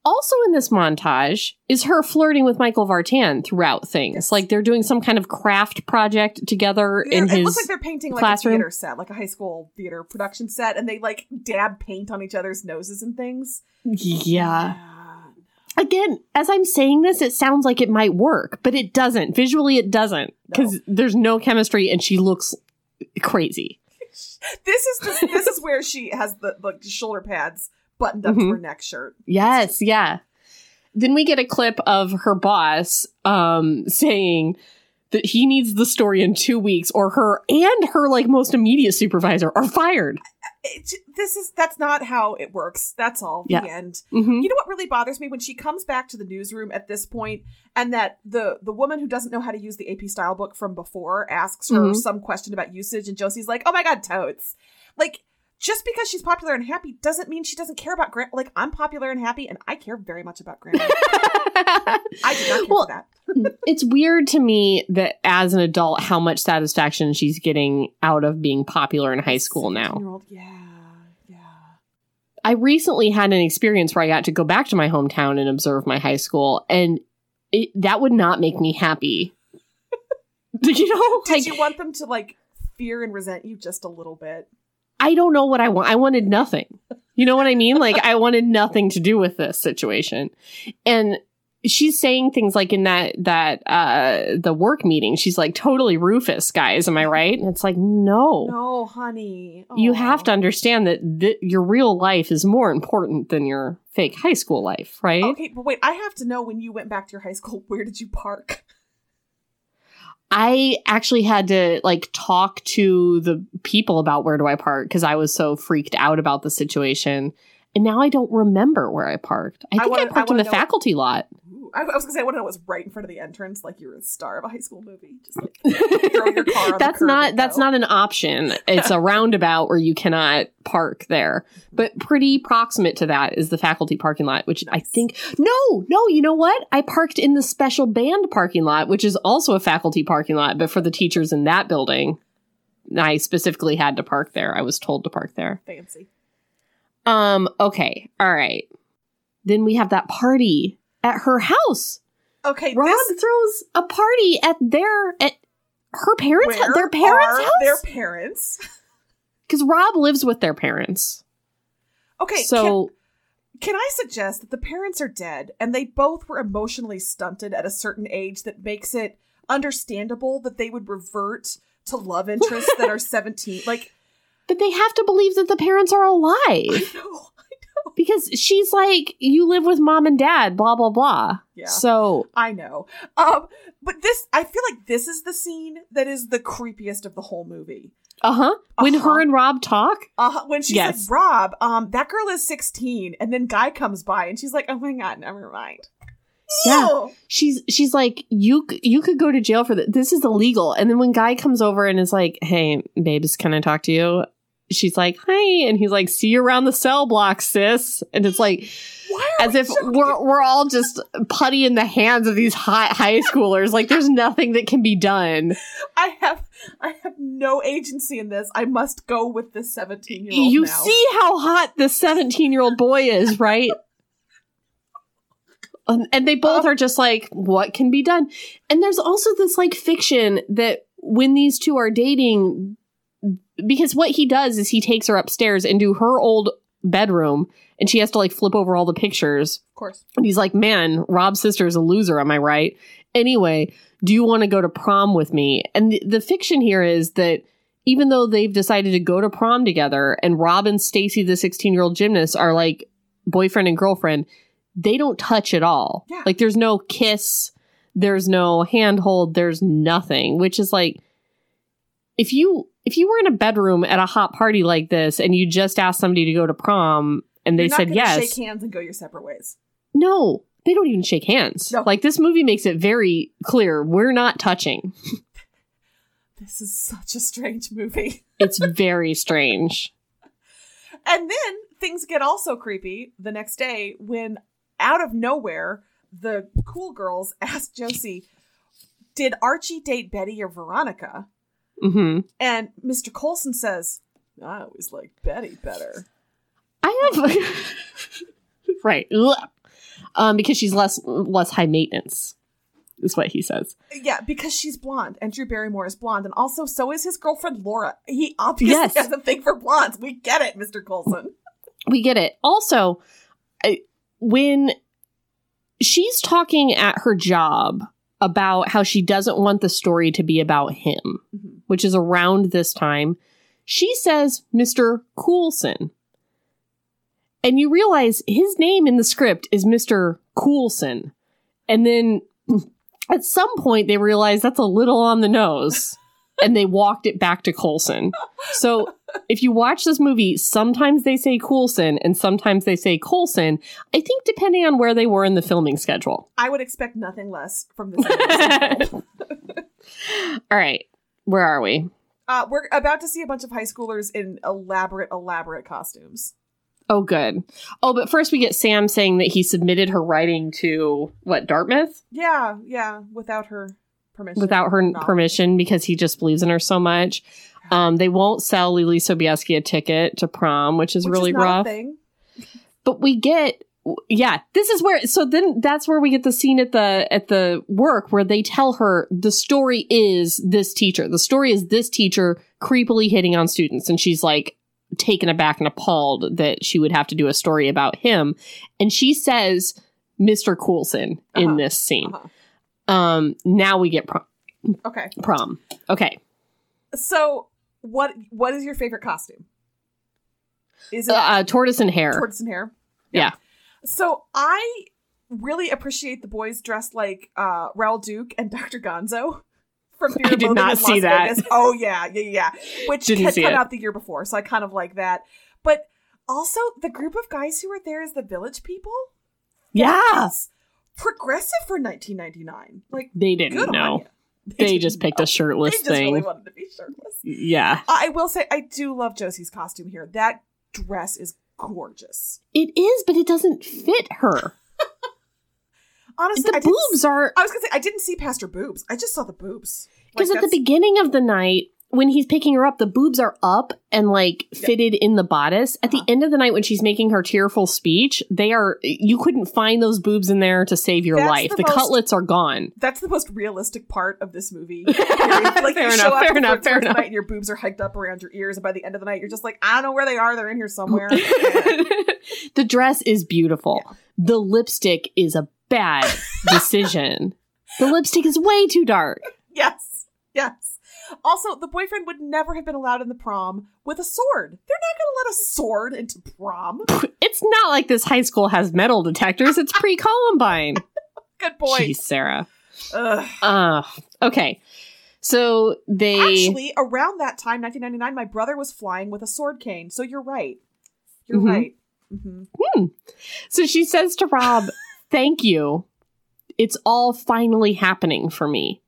also in this montage is her flirting with Michael Vartan throughout things. Yes. Like they're doing some kind of craft project together They're- in it his looks like they're painting like classroom. a theater set, like a high school theater production set, and they like dab paint on each other's noses and things. Yeah. Again, as I'm saying this, it sounds like it might work, but it doesn't. Visually, it doesn't because there's no chemistry and she looks crazy. This is the, this is where she has the like shoulder pads buttoned up to Mhm. her neck shirt. Yes, yeah. Then we get a clip of her boss um, saying that he needs the story in two weeks, or her and her like most immediate supervisor are fired. it, this is that's not how it works. That's all. Yeah. The end. Mhm. You know what really bothers me when she comes back to the newsroom at this point, and that the the woman who doesn't know how to use the AP style book from before asks her Mhm. some question about usage, and Josie's like, "Oh my god, totes!" Like just because she's popular and happy doesn't mean she doesn't care about Grant. Like I'm popular and happy, and I care very much about Grandma. I did not care Well, that. it's weird to me that as an adult, how much satisfaction she's getting out of being popular in high school now. Yeah, yeah. I recently had an experience where I got to go back to my hometown and observe my high school, and it, that would not make me happy. you know, Did like you want them to like fear and resent you just a little bit? I don't know what I want. I wanted nothing. You know what I mean? Like I wanted nothing to do with this situation. And she's saying things like in that that uh the work meeting, she's like totally Rufus, guys. Am I right? And it's like, no. No, honey. You have to understand that th- your real life is more important than your fake high school life, right? Okay, but wait, I have to know when you went back to your high school, where did you park? I actually had to like talk to the people about where do I park because I was so freaked out about the situation. And now I don't remember where I parked. I I think I, wanna- I parked in the faculty lot. I, I was gonna say I want to know what's right in front of the entrance, like you're a star of a high school movie. Just like throw your car. That's not that's not an option. It's a roundabout where you cannot park there. But pretty proximate to that is the faculty parking lot, which I think no, no, you know what? I parked in the special band parking lot, which is also a faculty parking lot, but for the teachers in that building. I specifically had to park there. I was told to park there. fancy. Um, okay. All right. Then we have that party at her house. Okay, Rob this, throws a party at their at her parents where their parents are house their parents? because Rob lives with their parents. Okay, so can, can I suggest that the parents are dead and they both were emotionally stunted at a certain age that makes it understandable that they would revert to love interests that are 17 like but they have to believe that the parents are alive. I know because she's like, you live with mom and dad, blah blah blah. Yeah. So I know. Um, but this, I feel like this is the scene that is the creepiest of the whole movie. uh huh. When Uh-huh. her and Rob talk, Uh, when she's Yes. like, Rob, um, that girl is 16, and then Guy comes by, and she's like, oh my god, never mind. Yeah. Ew. she's she's like, you you could go to jail for this. This is illegal. And then when guy comes over and is like, hey, babes, can I talk to you? She's like, hi, and he's like, see you around the cell block, sis. And it's like, as if we're we're all just putty in the hands of these high high schoolers. Like, there's nothing that can be done. I have, I have no agency in this. I must go with this 17 year old. You now. see how hot this 17 year old boy is, right? Um, and they both Um, are just like, what can be done? And there's also this like fiction that when these two are dating, because what he does is he takes her upstairs into her old bedroom and she has to like flip over all the pictures. of course. And he's like, man, Rob's sister is a loser. Am I right? Anyway, do you want to go to prom with me? And the, the fiction here is that even though they've decided to go to prom together and Rob and Stacy, the 16 year old gymnast, are like boyfriend and girlfriend, they don't touch at all. Yeah. Like there's no kiss, there's no handhold, there's nothing, which is like, if you if you were in a bedroom at a hot party like this and you just asked somebody to go to prom and they said yes, Shake hands and go your separate ways. no, they don't even shake hands. No. Like this movie makes it very clear we're not touching. This is such a strange movie. It's very strange. And then things get also creepy the next day when, out of nowhere, the cool girls ask Josie, Did Archie date Betty or Veronica? Hmm And Mr. Colson says, I always like Betty better. I have right, um, because she's less less high maintenance, is what he says. Yeah, because she's blonde and Drew Barrymore is blonde. And also, so is his girlfriend Laura. He obviously Yes. has a thing for blondes. We get it, Mr. Colson. We get it. Also, I, when she's talking at her job about how she doesn't want the story to be about him, Mhm. Which is around this time, she says Mr. Coulson. And you realize his name in the script is Mr. Coulson. And then at some point they realize that's a little on the nose and they walked it back to Coulson. So if you watch this movie, sometimes they say Coulson and sometimes they say Coulson. I think depending on where they were in the filming schedule. I would expect nothing less from this. All right, where are we? uh, we're about to see a bunch of high schoolers in elaborate, elaborate costumes. Oh, good. Oh, but first we get Sam saying that he submitted her writing to what Dartmouth Yeah, yeah, without her permission. without her permission because he just believes in her so much. Um, they won't sell Leelee Sobieski a ticket to prom, which is Which really is rough. but we get yeah this is where so then that's where we get the scene at the at the work where they tell her the story is this teacher the story is this teacher creepily hitting on students and she's like taken aback and appalled that she would have to do a story about him and she says mr coulson in Uh-huh. this scene Uh-huh. um now we get prom, Okay, prom okay so what what is your favorite costume? Is it uh, tortoise and hair tortoise and hair? Yeah. So I really appreciate the boys dressed like uh Raul Duke and Dr. Gonzo from Fear I did not in see Las that. Vegas. Oh yeah, yeah, yeah. Which Didn't had come it. out the year before, so I kind of like that. But also the group of guys who were there is the village people. yeah That's progressive for 1999. Like they didn't know ya. they didn't just picked know. a shirtless They just thing really wanted to be shirtless. yeah I will say I do love Josie's costume here. That dress is gorgeous. It is, but it doesn't fit her. Honestly, the boobs are I was gonna say I didn't see past her boobs. I just saw the boobs. because Like, at the beginning of the night when he's picking her up, the boobs are up and like fitted in the bodice. At Uh-huh. the end of the night when she's making her tearful speech, they are you couldn't find those boobs in there to save your That's life. the The, most- cutlets are gone. that's the most realistic part of this movie. like Fair enough, fair enough, fair enough. night and your boobs are hiked up around your ears, and by the end of the night, you're just like, I don't know where they are. They're in here somewhere. the dress is beautiful. The lipstick is a bad decision. the lipstick is way too dark. yes, yes. Also, the boyfriend would never have been allowed in the prom with a sword. They're not going to let a sword into prom. It's not like this high school has metal detectors. It's pre Columbine. Good point. Jeez, Sarah. Ugh. Uh, okay. So they Actually, around that time, 1999, my brother was flying with a sword cane. So you're right. You're Mhm. right. hmm so she says to Rob, "Thank you. It's all finally happening for me."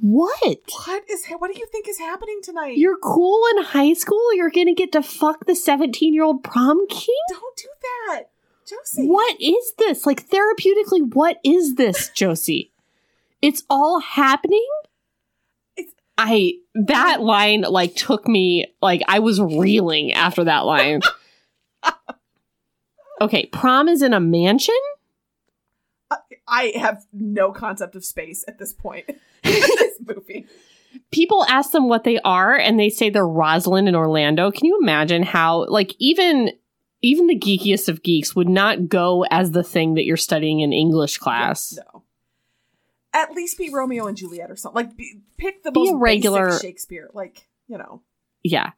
What? What is? What do you think is happening tonight? You're cool in high school? You're going to get to fuck the 17-year-old prom king? Don't do that, Josie. What is this? Like therapeutically, what is this, Josie? It's all happening? It's- I that um, line like took me like I was reeling after that line. okay, prom is in a mansion? I have no concept of space at this point in this movie. People ask them what they are and they say they're Rosalind in Orlando. Can you imagine how like even even the geekiest of geeks would not go as the thing that you're studying in English class? No. At least be Romeo and Juliet or something. Like, be, pick the Be most a regular- basic Shakespeare. Like, you know, Yeah.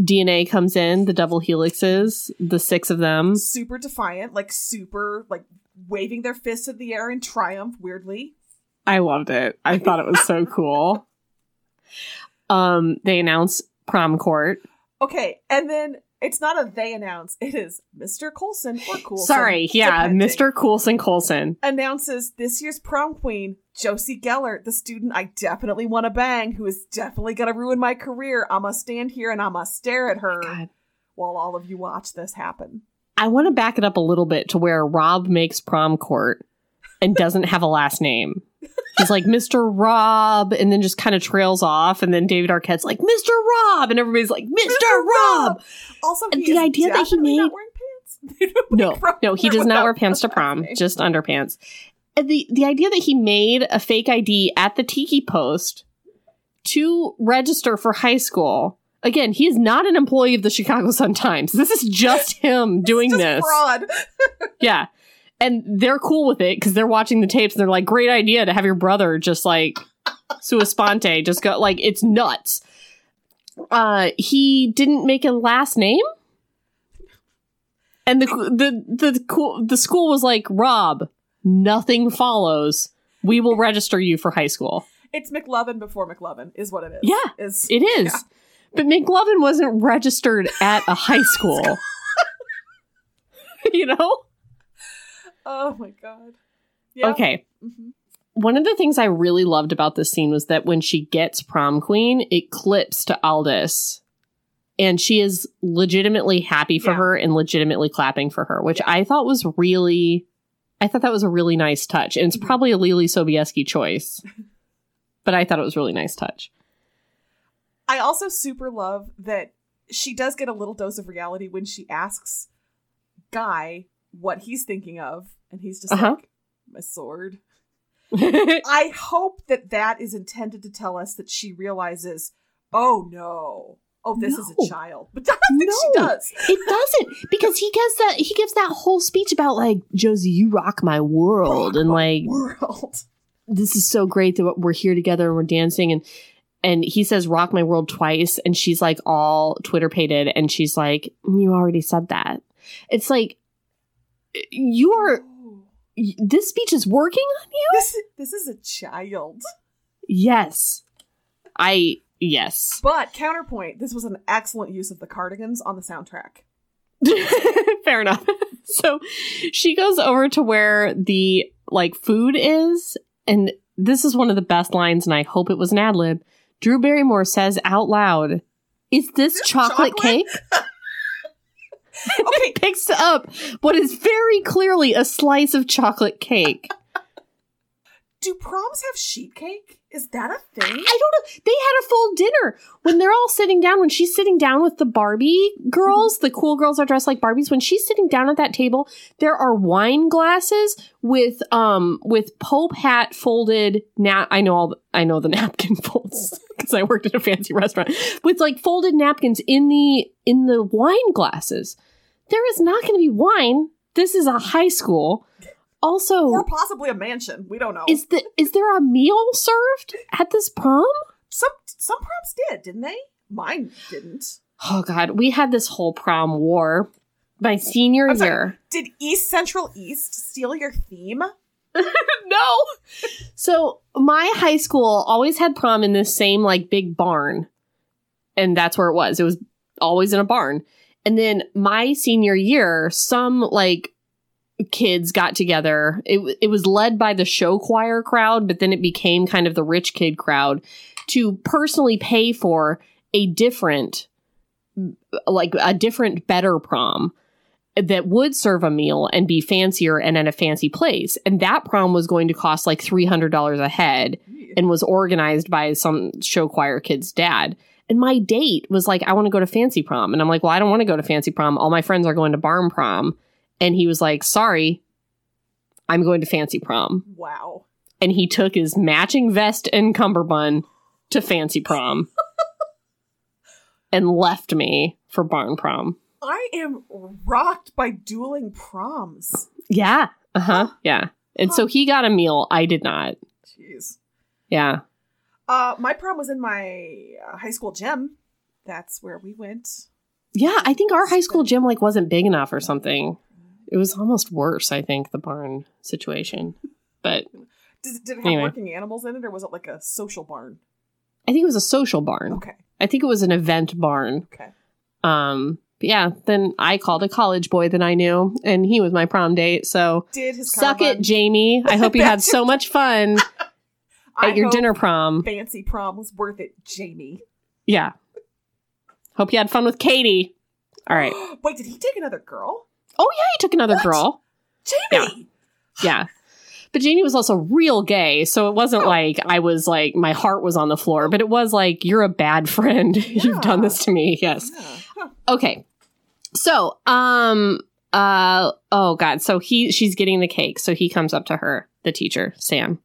DNA comes in, the double helixes, the six of them. super defiant, like super, like waving their fists in the air in triumph. Weirdly, I loved it. I thought it was so cool. Um, they announce prom court. okay, and then it's not a they announce; it is Mr. Colson or Coulson. Sorry, yeah, depending, Mr. Coulson Coulson. announces this year's prom queen, Josie Geller, the student I definitely want to bang, who is definitely going to ruin my career. I'ma stand here and I'ma stare at her God. while all of you watch this happen. I want to back it up a little bit to where Rob makes prom court and doesn't have a last name. He's like Mr. Rob, and then just kind of trails off, and then David Arquette's like Mr. Rob, and everybody's like Mr. Rob. Also, he the idea that he made- wearing pants. They don't No, no, he does not wear pants to prom, name. just underpants. And the the idea that he made a fake ID at the Tiki Post to register for high school. Again, he is not an employee of the Chicago Sun Times. This is just him doing Just this. fraud. Yeah. And they're cool with it because they're watching the tapes and they're like, great idea to have your brother just like sua sponte, just go like it's nuts. Uh he didn't make a last name. And the the the cool the school was like, Rob, nothing follows. We will register you for high school. It's McLovin before McLovin, is what it is. Yeah, is It is. Yeah. But McLovin wasn't registered at a high school. you know? Oh my god. Yeah. Okay. Mhm. One of the things I really loved about this scene was that when she gets prom queen, it clips to Aldys. And she is legitimately happy for Yeah. her and legitimately clapping for her, which I thought was really I thought that was a really nice touch. And it's Mhm. probably a Leelee Sobieski choice. but I thought it was a really nice touch. I also super love that she does get a little dose of reality when she asks Guy what he's thinking of, and he's just Uh-huh. like, "My sword." I hope that that is intended to tell us that she realizes, "Oh no, oh this is a child," but I don't think she No. does. It doesn't because he gives that he gives that whole speech about like Josie, you rock my world, Rock and like world. this is so great that we're here together and we're dancing and and he says rock my world twice. And she's like all twitter pated and she's like you already said that. It's like you are this speech is working on you? This this is a child. yes. I yes. But counterpoint, this was an excellent use of the cardigans on the soundtrack. fair enough. So she goes over to where the like food is and this is one of the best lines and i hope it was an ad lib drew barrymore says out loud is this chocolate, chocolate?" cake Okay, picks up what is very clearly a slice of chocolate cake. do proms have sheet cake? Is that a thing? I don't know. They had a full dinner when they're all sitting down. When she's sitting down with the Barbie girls, the cool girls are dressed like Barbies. When she's sitting down at that table, there are wine glasses with um with Pope hat folded. Now I know all. The, I know the napkin folds because I worked at a fancy restaurant with like folded napkins in the in the wine glasses. There is not going to be wine. This is a high school. Also, Or possibly a mansion. We don't know. is the is there a meal served at this prom? some some proms did, didn't they? Mine didn't. Oh god, we had this whole prom war. My senior I'm sorry. year. Did East Central East steal your theme? no. So my high school always had prom in this same like big barn. And that's where it was. It was always in a barn. And then my senior year, some like kids got together. It, it was led by the show choir crowd, but then it became kind of the rich kid crowd to personally pay for a different, like a different, better prom that would serve a meal and be fancier and at a fancy place. And that prom was going to cost like $300 a head and was organized by some show choir kid's dad. And my date was like, I want to go to fancy prom. And I'm like, well, I don't want to go to fancy prom. All my friends are going to barn prom. And he was like, sorry, I'm going to fancy prom. Wow. And he took his matching vest and cummerbund to fancy prom and left me for barn prom. I am rocked by dueling proms. Yeah. Uh huh. Yeah. And so he got a meal. I did not. Jeez. Yeah. Uh, my prom was in my uh, high school gym. That's where we went. Yeah. I think our high school gym like wasn't big enough or something. It was almost worse, I think, the barn situation. But Did, did it have Anyway. working animals in it, or was it like a social barn? I think it was a social barn. Okay. I think it was an event barn. Okay. Um, but yeah, then I called a college boy that I knew, and he was my prom date. So Did his suck it, Jamie. I hope you had so much fun I at your hope dinner prom. Fancy prom was worth it, Jamie. Yeah. Hope you had fun with Katie. All right. Wait, did he take another girl? Oh yeah, he took another What? girl. Jamie. Yeah. But Jamie was also real gay, so it wasn't Oh. like I was like my heart was on the floor, but it was like you're a bad friend. You've done this to me. Yes. Yeah. Huh. Okay. So, um uh oh god, so he she's getting the cake. So he comes up to her, the teacher, Sam,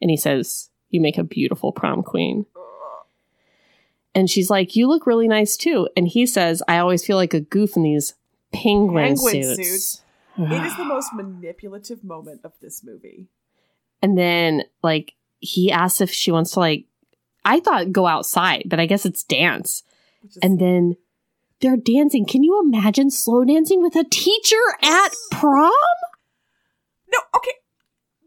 and he says, "You make a beautiful prom queen." And she's like, "You look really nice too." And he says, "I always feel like a goof in these penguin, Penguin suits." suits. It is the most manipulative moment of this movie. And then like he asks if she wants to like I thought go outside, but I guess it's dance. Is, And then they're dancing. Can you imagine slow dancing with a teacher at prom? no, okay,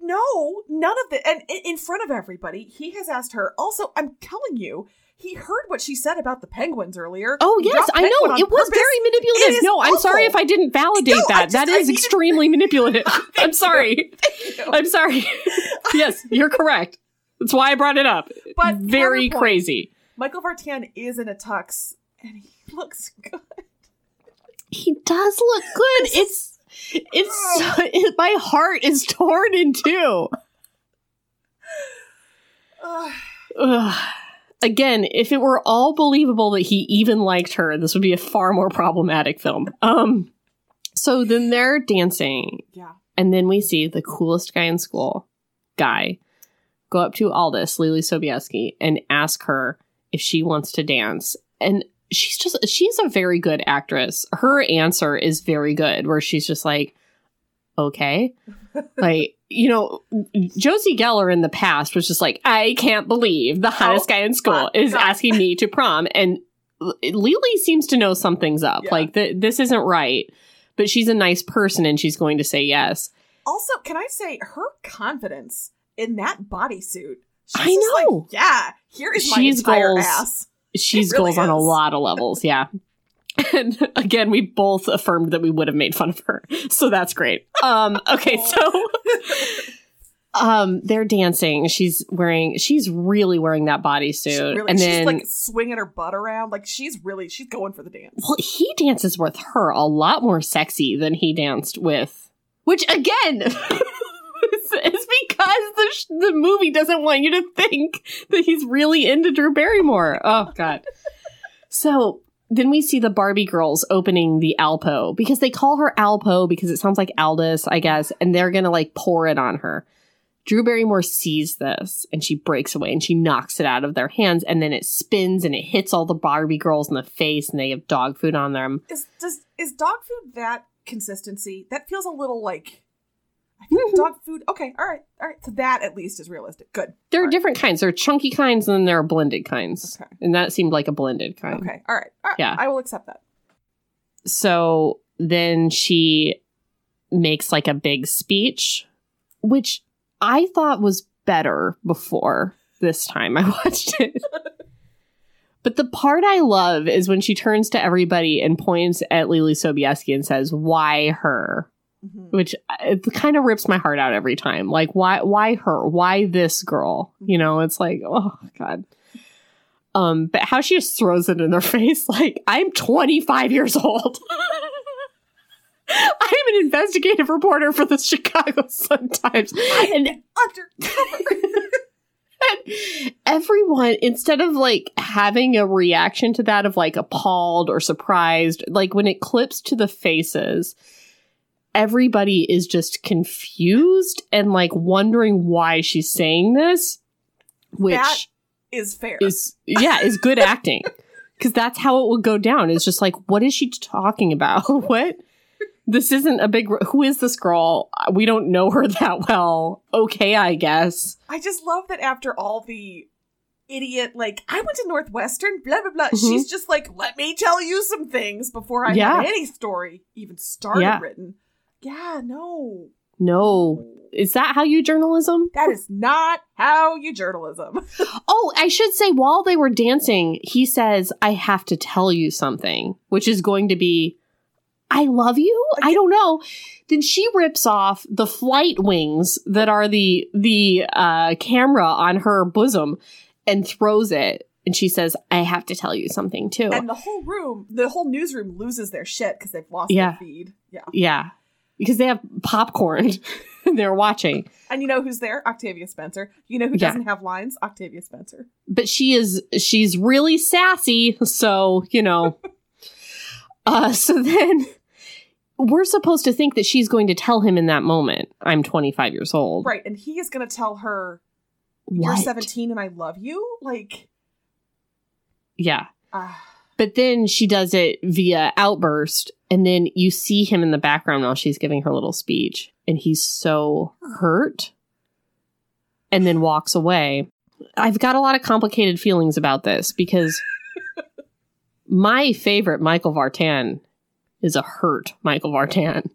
no, none of the and in front of everybody, he has asked her. Also, I'm telling you, he heard what she said about the penguins earlier. Oh yes, I know. It was purpose. very manipulative. No, I'm sorry if. I didn't validate No, that. just- that I is needed- extremely manipulative. I'm sorry. I'm sorry. yes, you're correct. That's why I brought it up. But very crazy. Michael Vartan is in a tux, and he looks good. He does look good. It's it's oh. so, it, my heart is torn in two. Ugh. Ugh. Again, if it were all believable that he even liked her, this would be a far more problematic film. Um so then they're dancing yeah. and then we see the coolest guy in school, guy, go up to Aldys, Leelee Sobieski, and ask her if she wants to dance. And she's just she's a very good actress. Her answer is very good, where she's just like, okay. like, you know, Josie Geller in the past was just like, I can't believe the hottest Oh, guy in school is God. asking me to prom. And Leelee seems to know something's up. Yeah. Like, th- this isn't right. But she's a nice person and she's going to say yes. Also, can I say her confidence in that bodysuit? She's I just like, know. yeah, here is my She's entire goals. ass. She's really goals on a lot of levels. Yeah. And again, we both affirmed that we would have made fun of her. So that's great. Um, okay, so um they're dancing. She's wearing she's really wearing that bodysuit. really- and she's then like swinging her butt around. Like she's really she's going for the dance. well, he dances with her a lot more sexy than he danced with which again is is because the sh- the movie doesn't want you to think that he's really into Drew Barrymore. Oh god. So then we see the Barbie girls opening the Alpo because they call her Alpo because it sounds like Aldys, I guess, and they're gonna like pour it on her. Drew Barrymore sees this and she breaks away and she knocks it out of their hands and then it spins and it hits all the Barbie girls in the face and they have dog food on them. Is does is dog food that consistency? That feels a little like I feel Mhm. like Mm-hmm. dog food. Okay, all right, all right. So that at least is realistic. Good. There are different kinds. There are chunky kinds and then there are blended kinds. Okay. And that seemed like a blended kind. Okay, all right. all right. Yeah. I will accept that. So then she makes like a big speech, which I thought was better before this time I watched it. but the part I love is when she turns to everybody and points at Leelee Sobieski and says, "Why her?" Mhm. Which uh, it kind of rips my heart out every time. Like, why? Why her? Why this girl? You know, it's like, oh god. Um, but how she just throws it in their face, like I'm 25 years old. I'm an investigative reporter for the Chicago Sun Times, and Undercover. everyone instead of like having a reaction to that of like appalled or surprised like when it clips to the faces everybody is just confused and like wondering why she's saying this which That is fair. is yeah is good acting because that's how it would go down it's just like what is she talking about what this isn't a big who is this girl we don't know her that well okay i guess I just love that after all the idiot, like, I went to Northwestern, blah, blah, blah. Mhm. She's just like, let me tell you some things before I Yeah. have any story even started Yeah. written. Yeah, no. no is that how you journalism That is not how you journalism. Oh, I should say while they were dancing, he says, I have to tell you something, which is going to be, I love you? I don't know. Then she rips off the flight wings that are the the uh, camera on her bosom and throws it. And she says, I have to tell you something too. And the whole room, the whole newsroom loses their shit because they've lost Yeah. their feed. Yeah. yeah. Because they have popcorn they're watching. And you know who's there? Octavia Spencer. You know who Yeah. doesn't have lines? Octavia Spencer. but she is she's really sassy so you know uh so then we're supposed to think that she's going to tell him in that moment i'm 25 years old Right. And he is going to tell her, you're 17 and I love you. Like, yeah ah. but then she does it via outburst and then you see him in the background while she's giving her little speech and he's so hurt and then walks away i've got a lot of complicated feelings about this because my favorite michael vartan is a hurt michael vartan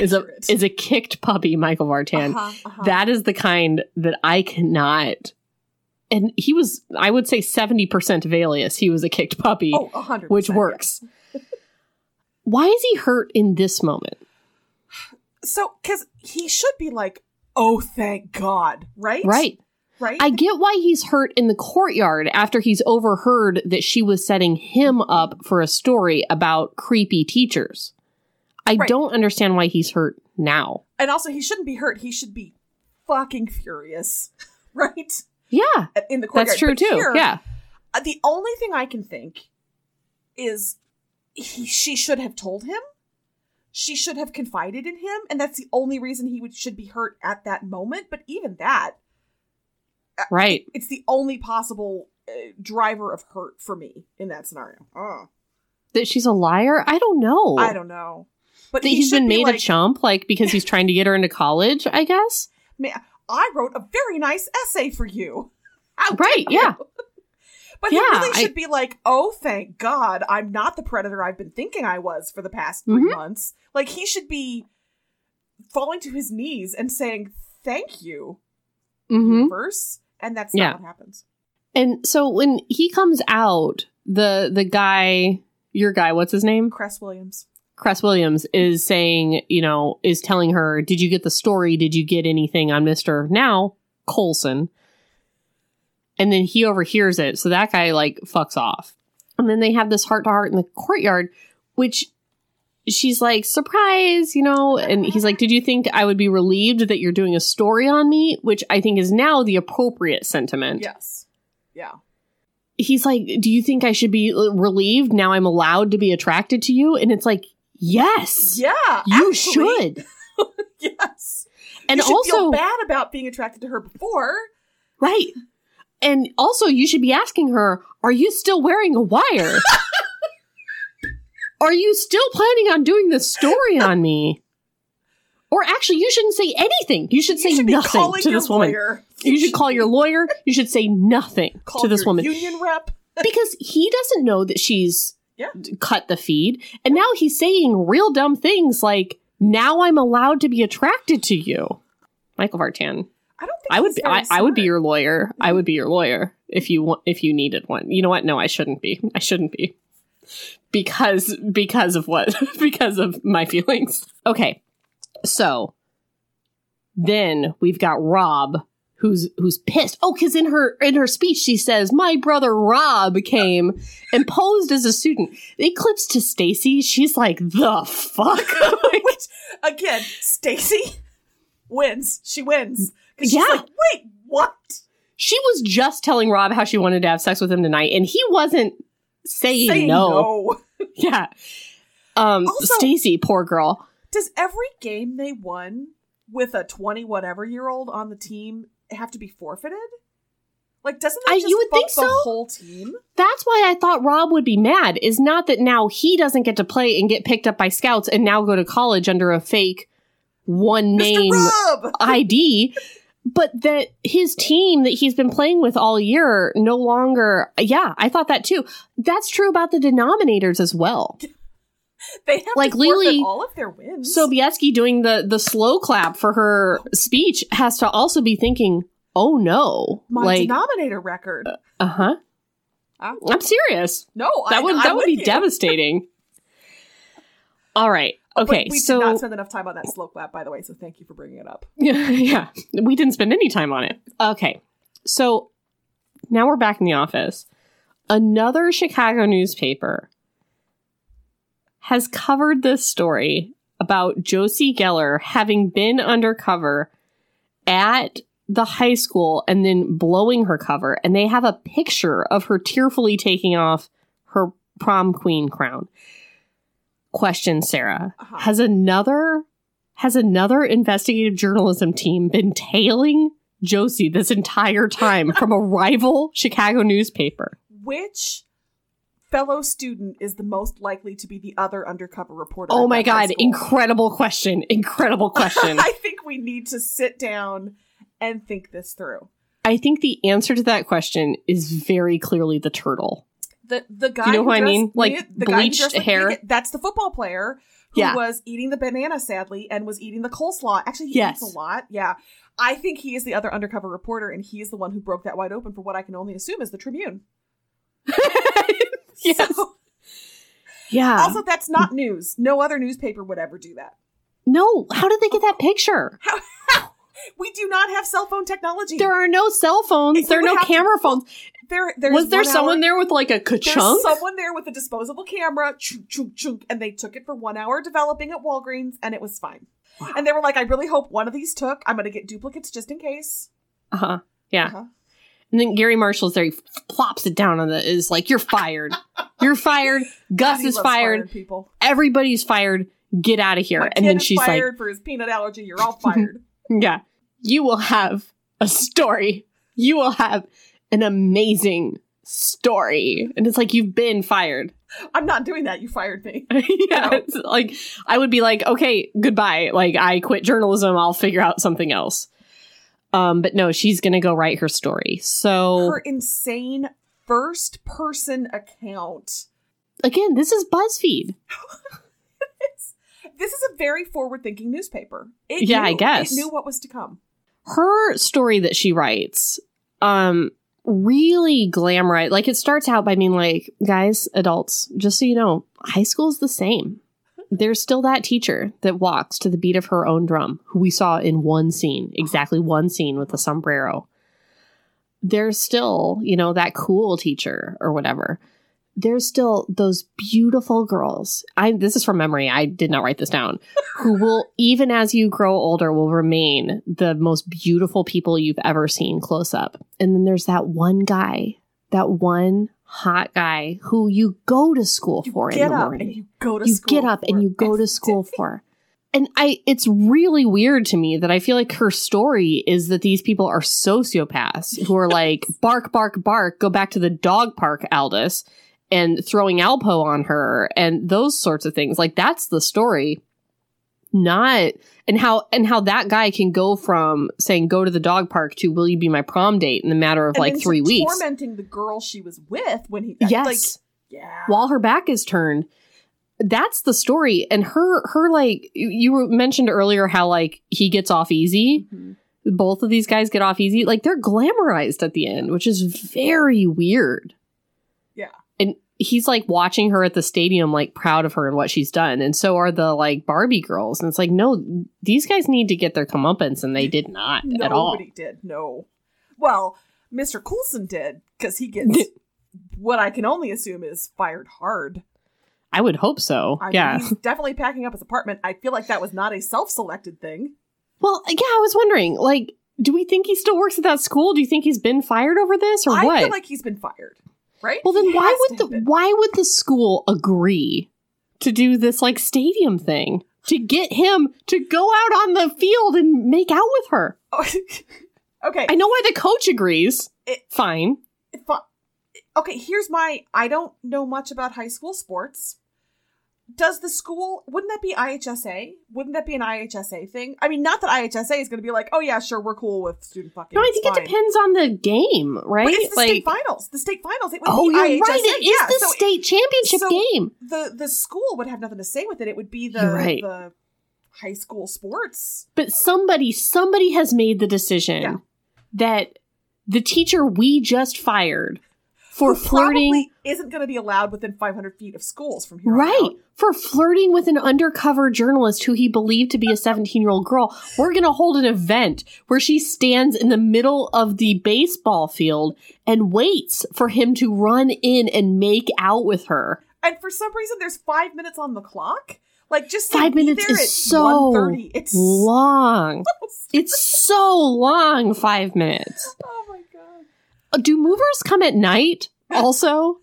is a is a kicked puppy michael vartan Uh-huh, uh-huh. that is the kind that i cannot and he was, I would say, seventy percent of Alias. He was a kicked puppy, Oh, which works. yeah. Why is he hurt in this moment? So, because he should be like, oh, thank God, right? Right. Right. I get why he's hurt in the courtyard after he's overheard that she was setting him up for a story about creepy teachers. I Right. don't understand why he's hurt now. and also, he shouldn't be hurt. He should be fucking furious, right? Yeah, In the courtyard. that's true But too. here, yeah. uh, The only thing I can think is he, she should have told him. She should have confided in him, and that's the only reason he would should be hurt at that moment. But even that, Right. it's the only possible uh, driver of hurt for me in that scenario. Oh, That she's a liar? I don't know. I don't know. But That he he's should been be made like, a chump, like because he's trying to get her into college, I guess. Man, I wrote a very nice essay for you. How Right, yeah. you? But Yeah, he really I- should be like, oh, thank God, I'm not the predator I've been thinking I was for the past 3 Mhm. months. Like, he should be falling to his knees and saying, thank you, hmm universe. And that's not Yeah. what happens. And so when he comes out, the the guy, your guy, what's his name? Cress Williams. Cress Williams is saying, you know, is telling her, "Did you get the story? Did you get anything on Mister now Coulson?" And then he overhears it, so that guy like fucks off. And then they have this heart to heart in the courtyard, which she's like, "Surprise!" You know, and he's like, "Did you think I would be relieved that you're doing a story on me?" Which I think is now the appropriate sentiment Yes. Yeah. he's like, Do you think I should be uh, relieved now I'm allowed to be attracted to you? And it's like, Yes, Yeah. you actually, should. Yes. And you also, feel bad about being attracted to her before. right. And also, you should be asking her, Are you still wearing a wire? Are you still planning on doing this story on me? Or actually, you shouldn't say anything. You should say you should nothing to this woman. lawyer. You should call your lawyer. You should say nothing Call to this woman. Union rep. because he doesn't know that she's Yeah. cut the feed and now he's saying real dumb things like now i'm allowed to be attracted to you michael vartan I don't think i would be I, I would be your lawyer. I mm-hmm. would be your lawyer if you want if you needed one. You know what? No i shouldn't be. I shouldn't be. Because because of what? Because of my feelings. Okay. So then we've got rob who's who's pissed. Oh because in her in her speech she says my brother rob came and posed as a student. It clips to stacy. She's like the fuck? Which again, Stacy wins. She wins. Yeah. like, wait, what? she was just telling rob how she wanted to have sex with him tonight and he wasn't saying, Say no. no. yeah um stacy poor girl Does every game they won with a twenty whatever year old on the team have to be forfeited? Like, doesn't that I- just you would think the so. whole team? That's why I thought Rob would be mad. Is not that now he doesn't get to play and get picked up by scouts and now go to college under a fake one name ID, but that his team that he's been playing with all year no longer. Yeah, I thought that too. That's true about the denominators as well. They have Like Leelee- all of their wins. Sobieski doing the the slow clap for her speech has to also be thinking, "Oh no!" my like, denominator record. uh huh. Huh? I'm serious. No, That I, would I'm that would be you. devastating. All right. But Okay. we so did not spend enough time on that slow clap, by the way. So thank you for bringing it up. yeah, yeah, we didn't spend any time on it. Okay. So now we're back in the office. Another Chicago newspaper has covered this story about Josie Geller having been undercover at the high school and then blowing her cover. And they have a picture of her tearfully taking off her prom queen crown. Question, Sarah. Uh-huh. Has another has another investigative journalism team been tailing Josie this entire time from a rival Chicago newspaper? Which fellow student is the most likely to be the other undercover reporter? Oh my god, incredible question. Incredible question. I think we need to sit down and think this through. I think the answer to that question is very clearly the turtle. The the guy You know who I mean? Like the bleached hair? That's the football player who Yeah. was eating the banana, sadly, and was eating the coleslaw. Actually, he Yes. eats a lot. Yeah. I think he is the other undercover reporter, and he is the one who broke that wide open for what I can only assume is the Tribune. yes. So- yeah. also, that's not news. No other newspaper would ever do that. no, how did they get that picture? We do not have cell phone technology. There are no cell phones. There are no have to- camera phones. there, Was there someone hour- there with like a There's ka-chunk? someone there with a disposable camera, chunk, chunk, chunk, and they took it for one hour developing at Walgreens, and it was fine. And they were like, "I really hope one of these took. I'm going to get duplicates just in case." Uh-huh. Yeah. Uh-huh. And then Garry Marshall's there. He plops it down on the. Is like, you're fired. You're fired. Gus He is fired. people. Everybody's fired. Get out of here. My and then she's like, fired for his peanut allergy. You're all fired. Yeah. You will have a story. You will have an amazing story. And it's like, you've been fired. I'm not doing that. You fired me. yeah. It's like, I would be like, okay, goodbye. Like, I quit journalism. I'll figure out something else. Um, but no, she's going to go write her story. So, Her insane first person account. again, this is BuzzFeed. This is a very forward thinking newspaper. It Yeah, I guess. It knew what was to come. her story that she writes um really glamorize like it starts out by being like guys adults just so you know high school is the same there's still that teacher that walks to the beat of her own drum who we saw in one scene exactly one scene with the sombrero there's still you know that cool teacher or whatever there's still those beautiful girls. I this is from memory. I did not write this down. Who will even as you grow older will remain the most beautiful people you've ever seen close up. And then there's that one guy that one hot guy who you go to school You for in the morning. you go to you get up and you go to school for. And i it's really weird to me that i feel like her story is that these people are sociopaths who are like bark bark bark go back to the dog park Aldys and throwing alpo on her and those sorts of things. Like that's the story. Not and how and how that guy can go from saying go to the dog park to will you be my prom date? in the matter of And like three weeks. tormenting the girl she was with when he yes like yeah. While her back is turned. That's the story. And her her like you- mentioned earlier how like he gets off easy. Mhm. both of these guys get off easy. Like they're glamorized at the end which is very weird he's like watching her at the stadium like proud of her and what she's done and so are the like barbie girls and it's like no these guys need to get their comeuppance and they did not at all Nobody did. No. Well, Mr. Coulson did because he gets what I can only assume is fired hard. i would hope so I yeah mean, he's definitely packing up his apartment. I feel like that was not a self-selected thing. Well, uh, yeah, I was wondering, like, do we think he still works at that school? Do you think he's been fired over this, or I what? feel like he's been fired. Right? well, then why would the been. why would the school agree to do this like stadium thing to get him to go out on the field and make out with her? okay. I know why the coach agrees. It- Fine. Fi- okay, here's my I don't know much about high school sports. Does the school wouldn't that be IHSA? Wouldn't that be an IHSA thing? I mean, not that IHSA is going to be like, oh yeah, sure, we're cool with student fucking. No, I think it depends on the game, right? But it's the like, state finals. The state finals. It would oh, be you're IHSA. right. It is yeah, the so state championship so- game. the the school would have nothing to say with it. It would be the right. the high school sports. But somebody, somebody has made the decision Yeah. that the teacher we just fired for flirting probably isn't going to be allowed within 500 feet of schools from here. on Right. For flirting with an undercover journalist who he believed to be a 17 year old girl. We're going to hold an event where she stands in the middle of the baseball field and waits for him to run in and make out with her. And for some reason, there's five minutes on the clock. Like just Five minutes is so 1:30. It's long. It's so long, five minutes. oh my Uh, do movers come at night also?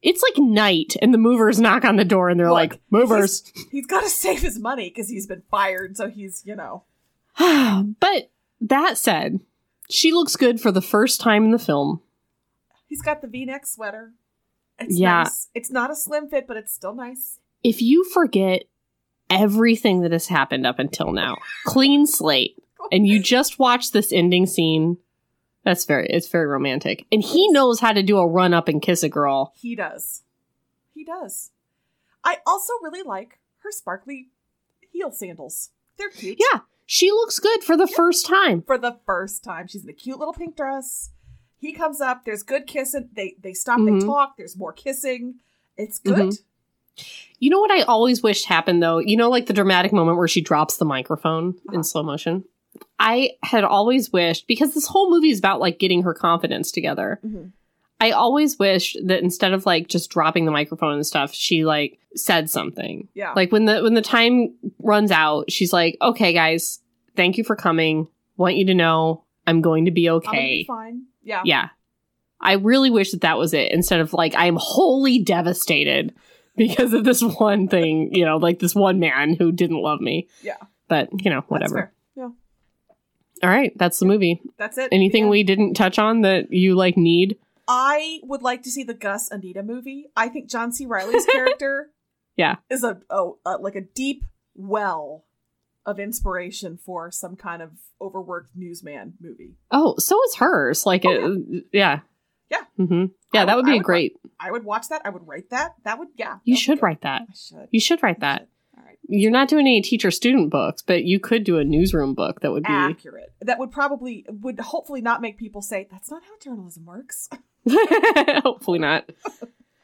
It's like night, and the movers knock on the door and they're Look, like, movers. He's got to save his money because he's been fired. So he's you know but that said, she looks good for the first time in the film. he's got the V-neck sweater. It's Yeah. nice. It's not a slim fit, but it's still nice. If you forget everything that has happened up until now, clean slate, and you just watch this ending scene, that's very it's very romantic. And he knows how to do a run up and kiss a girl. He does. He does. I also really like her sparkly heel sandals. They're cute. Yeah, she looks good for the first time. For the first time, she's in a cute little pink dress. He comes up. There's good kissing. They they stop. Mhm. They talk. There's more kissing. It's good. Mhm. You know what I always wished happened though? You know, like the dramatic moment where she drops the microphone Uh-huh. in slow motion? I had always wished, because this whole movie is about like getting her confidence together. Mhm. I always wished that instead of like just dropping the microphone and stuff, she like said something. Yeah. Like when the when the time runs out, she's like, "Okay, guys, thank you for coming. Want you to know I'm going to be okay." be fine. Yeah. Yeah. I really wish that that was it instead of like I'm wholly devastated because of this one thing, you know, like this one man who didn't love me. Yeah. But, you know, whatever. Yeah. All right, that's the movie. That's it. Anything Yeah. we didn't touch on that you like need? I would like to see the Gus Anita movie. I think John C. Reilly's character Yeah. is a, a, a like a deep well of inspiration for some kind of overworked newsman movie. Oh, so is hers. Like Oh, it, yeah. Yeah. Yeah, mm-hmm. I that would- would be would great. I would watch that. I would write that. That would yeah. You should write that. I should. You should write I that. should. You're not doing any teacher student books, but you could do a newsroom book that would be Accurate. That would probably would hopefully not make people say that's not how journalism works. Hopefully not.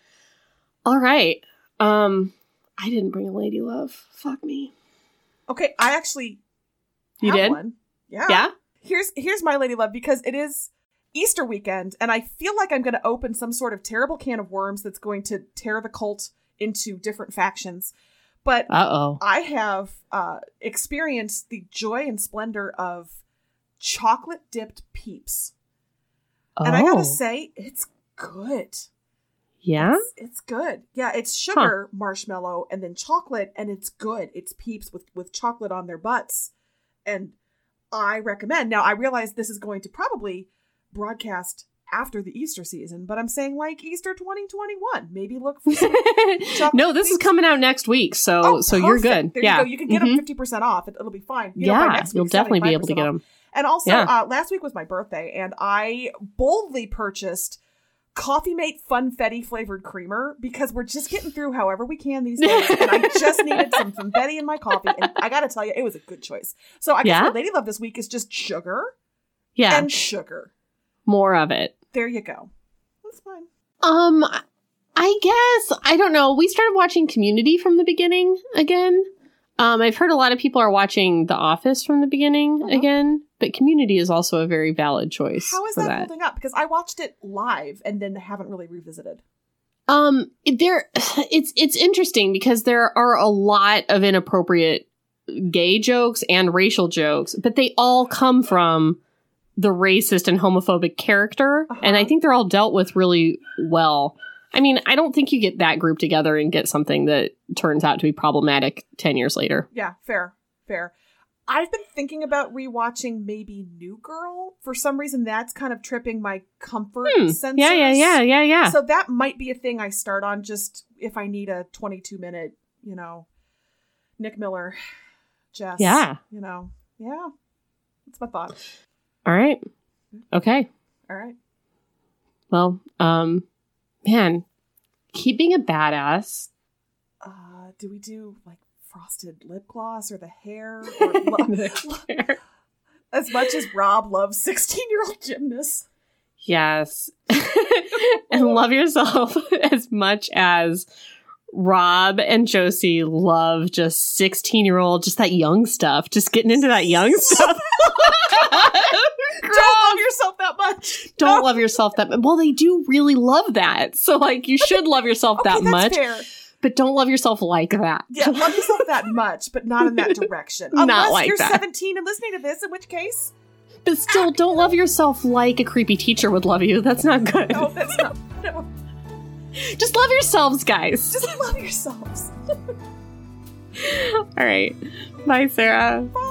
All right. Um I didn't bring a lady love. Fuck me. Okay, I actually You did? one. Yeah. Yeah? Here's here's my lady love because it is Easter weekend and I feel like I'm going to open some sort of terrible can of worms that's going to tear the cult into different factions. But Uh-oh. I have uh, experienced the joy and splendor of chocolate dipped peeps. And I Oh. gotta say, it's good. Yeah? It's, it's good. Yeah, it's sugar, marshmallow, and then chocolate, and it's good. It's peeps with, with chocolate on their butts. And I recommend. Now, I realize this is going to probably broadcast after the Easter season, but I'm saying like Easter 2021. Maybe look for some. no, this is coming out next week, so so you're good. There yeah. you go. You can get Mhm. them fifty percent off. It, will be fine. You know, yeah, next you'll definitely be able to 75% get off. them. And also, Yeah. uh, last week was my birthday, and I boldly purchased Coffee Mate Funfetti flavored creamer because we're just getting through however we can these days, and I just needed some Funfetti in my coffee, and I gotta tell you, it was a good choice. So I guess Yeah? my lady love this week is just sugar Yeah, and sugar. More of it. There you go. That's fine. Um, I guess I don't know. We started watching Community from the beginning again. Um, I've heard a lot of people are watching The Office from the beginning Uh-huh. again, but Community is also a very valid choice. How is that, that. holding up? Because I watched it live and then haven't really revisited. Um, there, it's it's interesting because there are a lot of inappropriate gay jokes and racial jokes, but they all come from the racist and homophobic character, and I Uh-huh. think they're all dealt with really well. I mean, I don't think you get that group together and get something that turns out to be problematic ten years later. Yeah, fair, fair. I've been thinking about rewatching maybe New Girl. For some reason, that's kind of tripping my comfort Hmm. sensors. Yeah, yeah, yeah, yeah, yeah. So that might be a thing I start on just if I need a 22 minute, you know, Nick Miller, Jess. Yeah. You know, yeah. That's my thought. All right, okay. All right. Well, um, man, keeping a badass Uh, do we do like frosted lip gloss or the hair? Or lo- as much as Rob loves 16 year old gymnasts. Yes. and love yourself as much as Rob and Josie love just 16 year old, just that young stuff, just getting into that young stuff. Don't love yourself that much. Don't No. love yourself that much. Well, they do really love that. So, like, you should love yourself Okay, that that's much, fair. but don't love yourself like that. Yeah, love yourself that much, but not in that direction. Not Unless like you're that. 17 and listening to this, in which case, But still, ah. don't love yourself like a creepy teacher would love you. That's not good. no, that's not. No, Just love yourselves, guys. just love yourselves. All right. Bye, Sarah. Bye.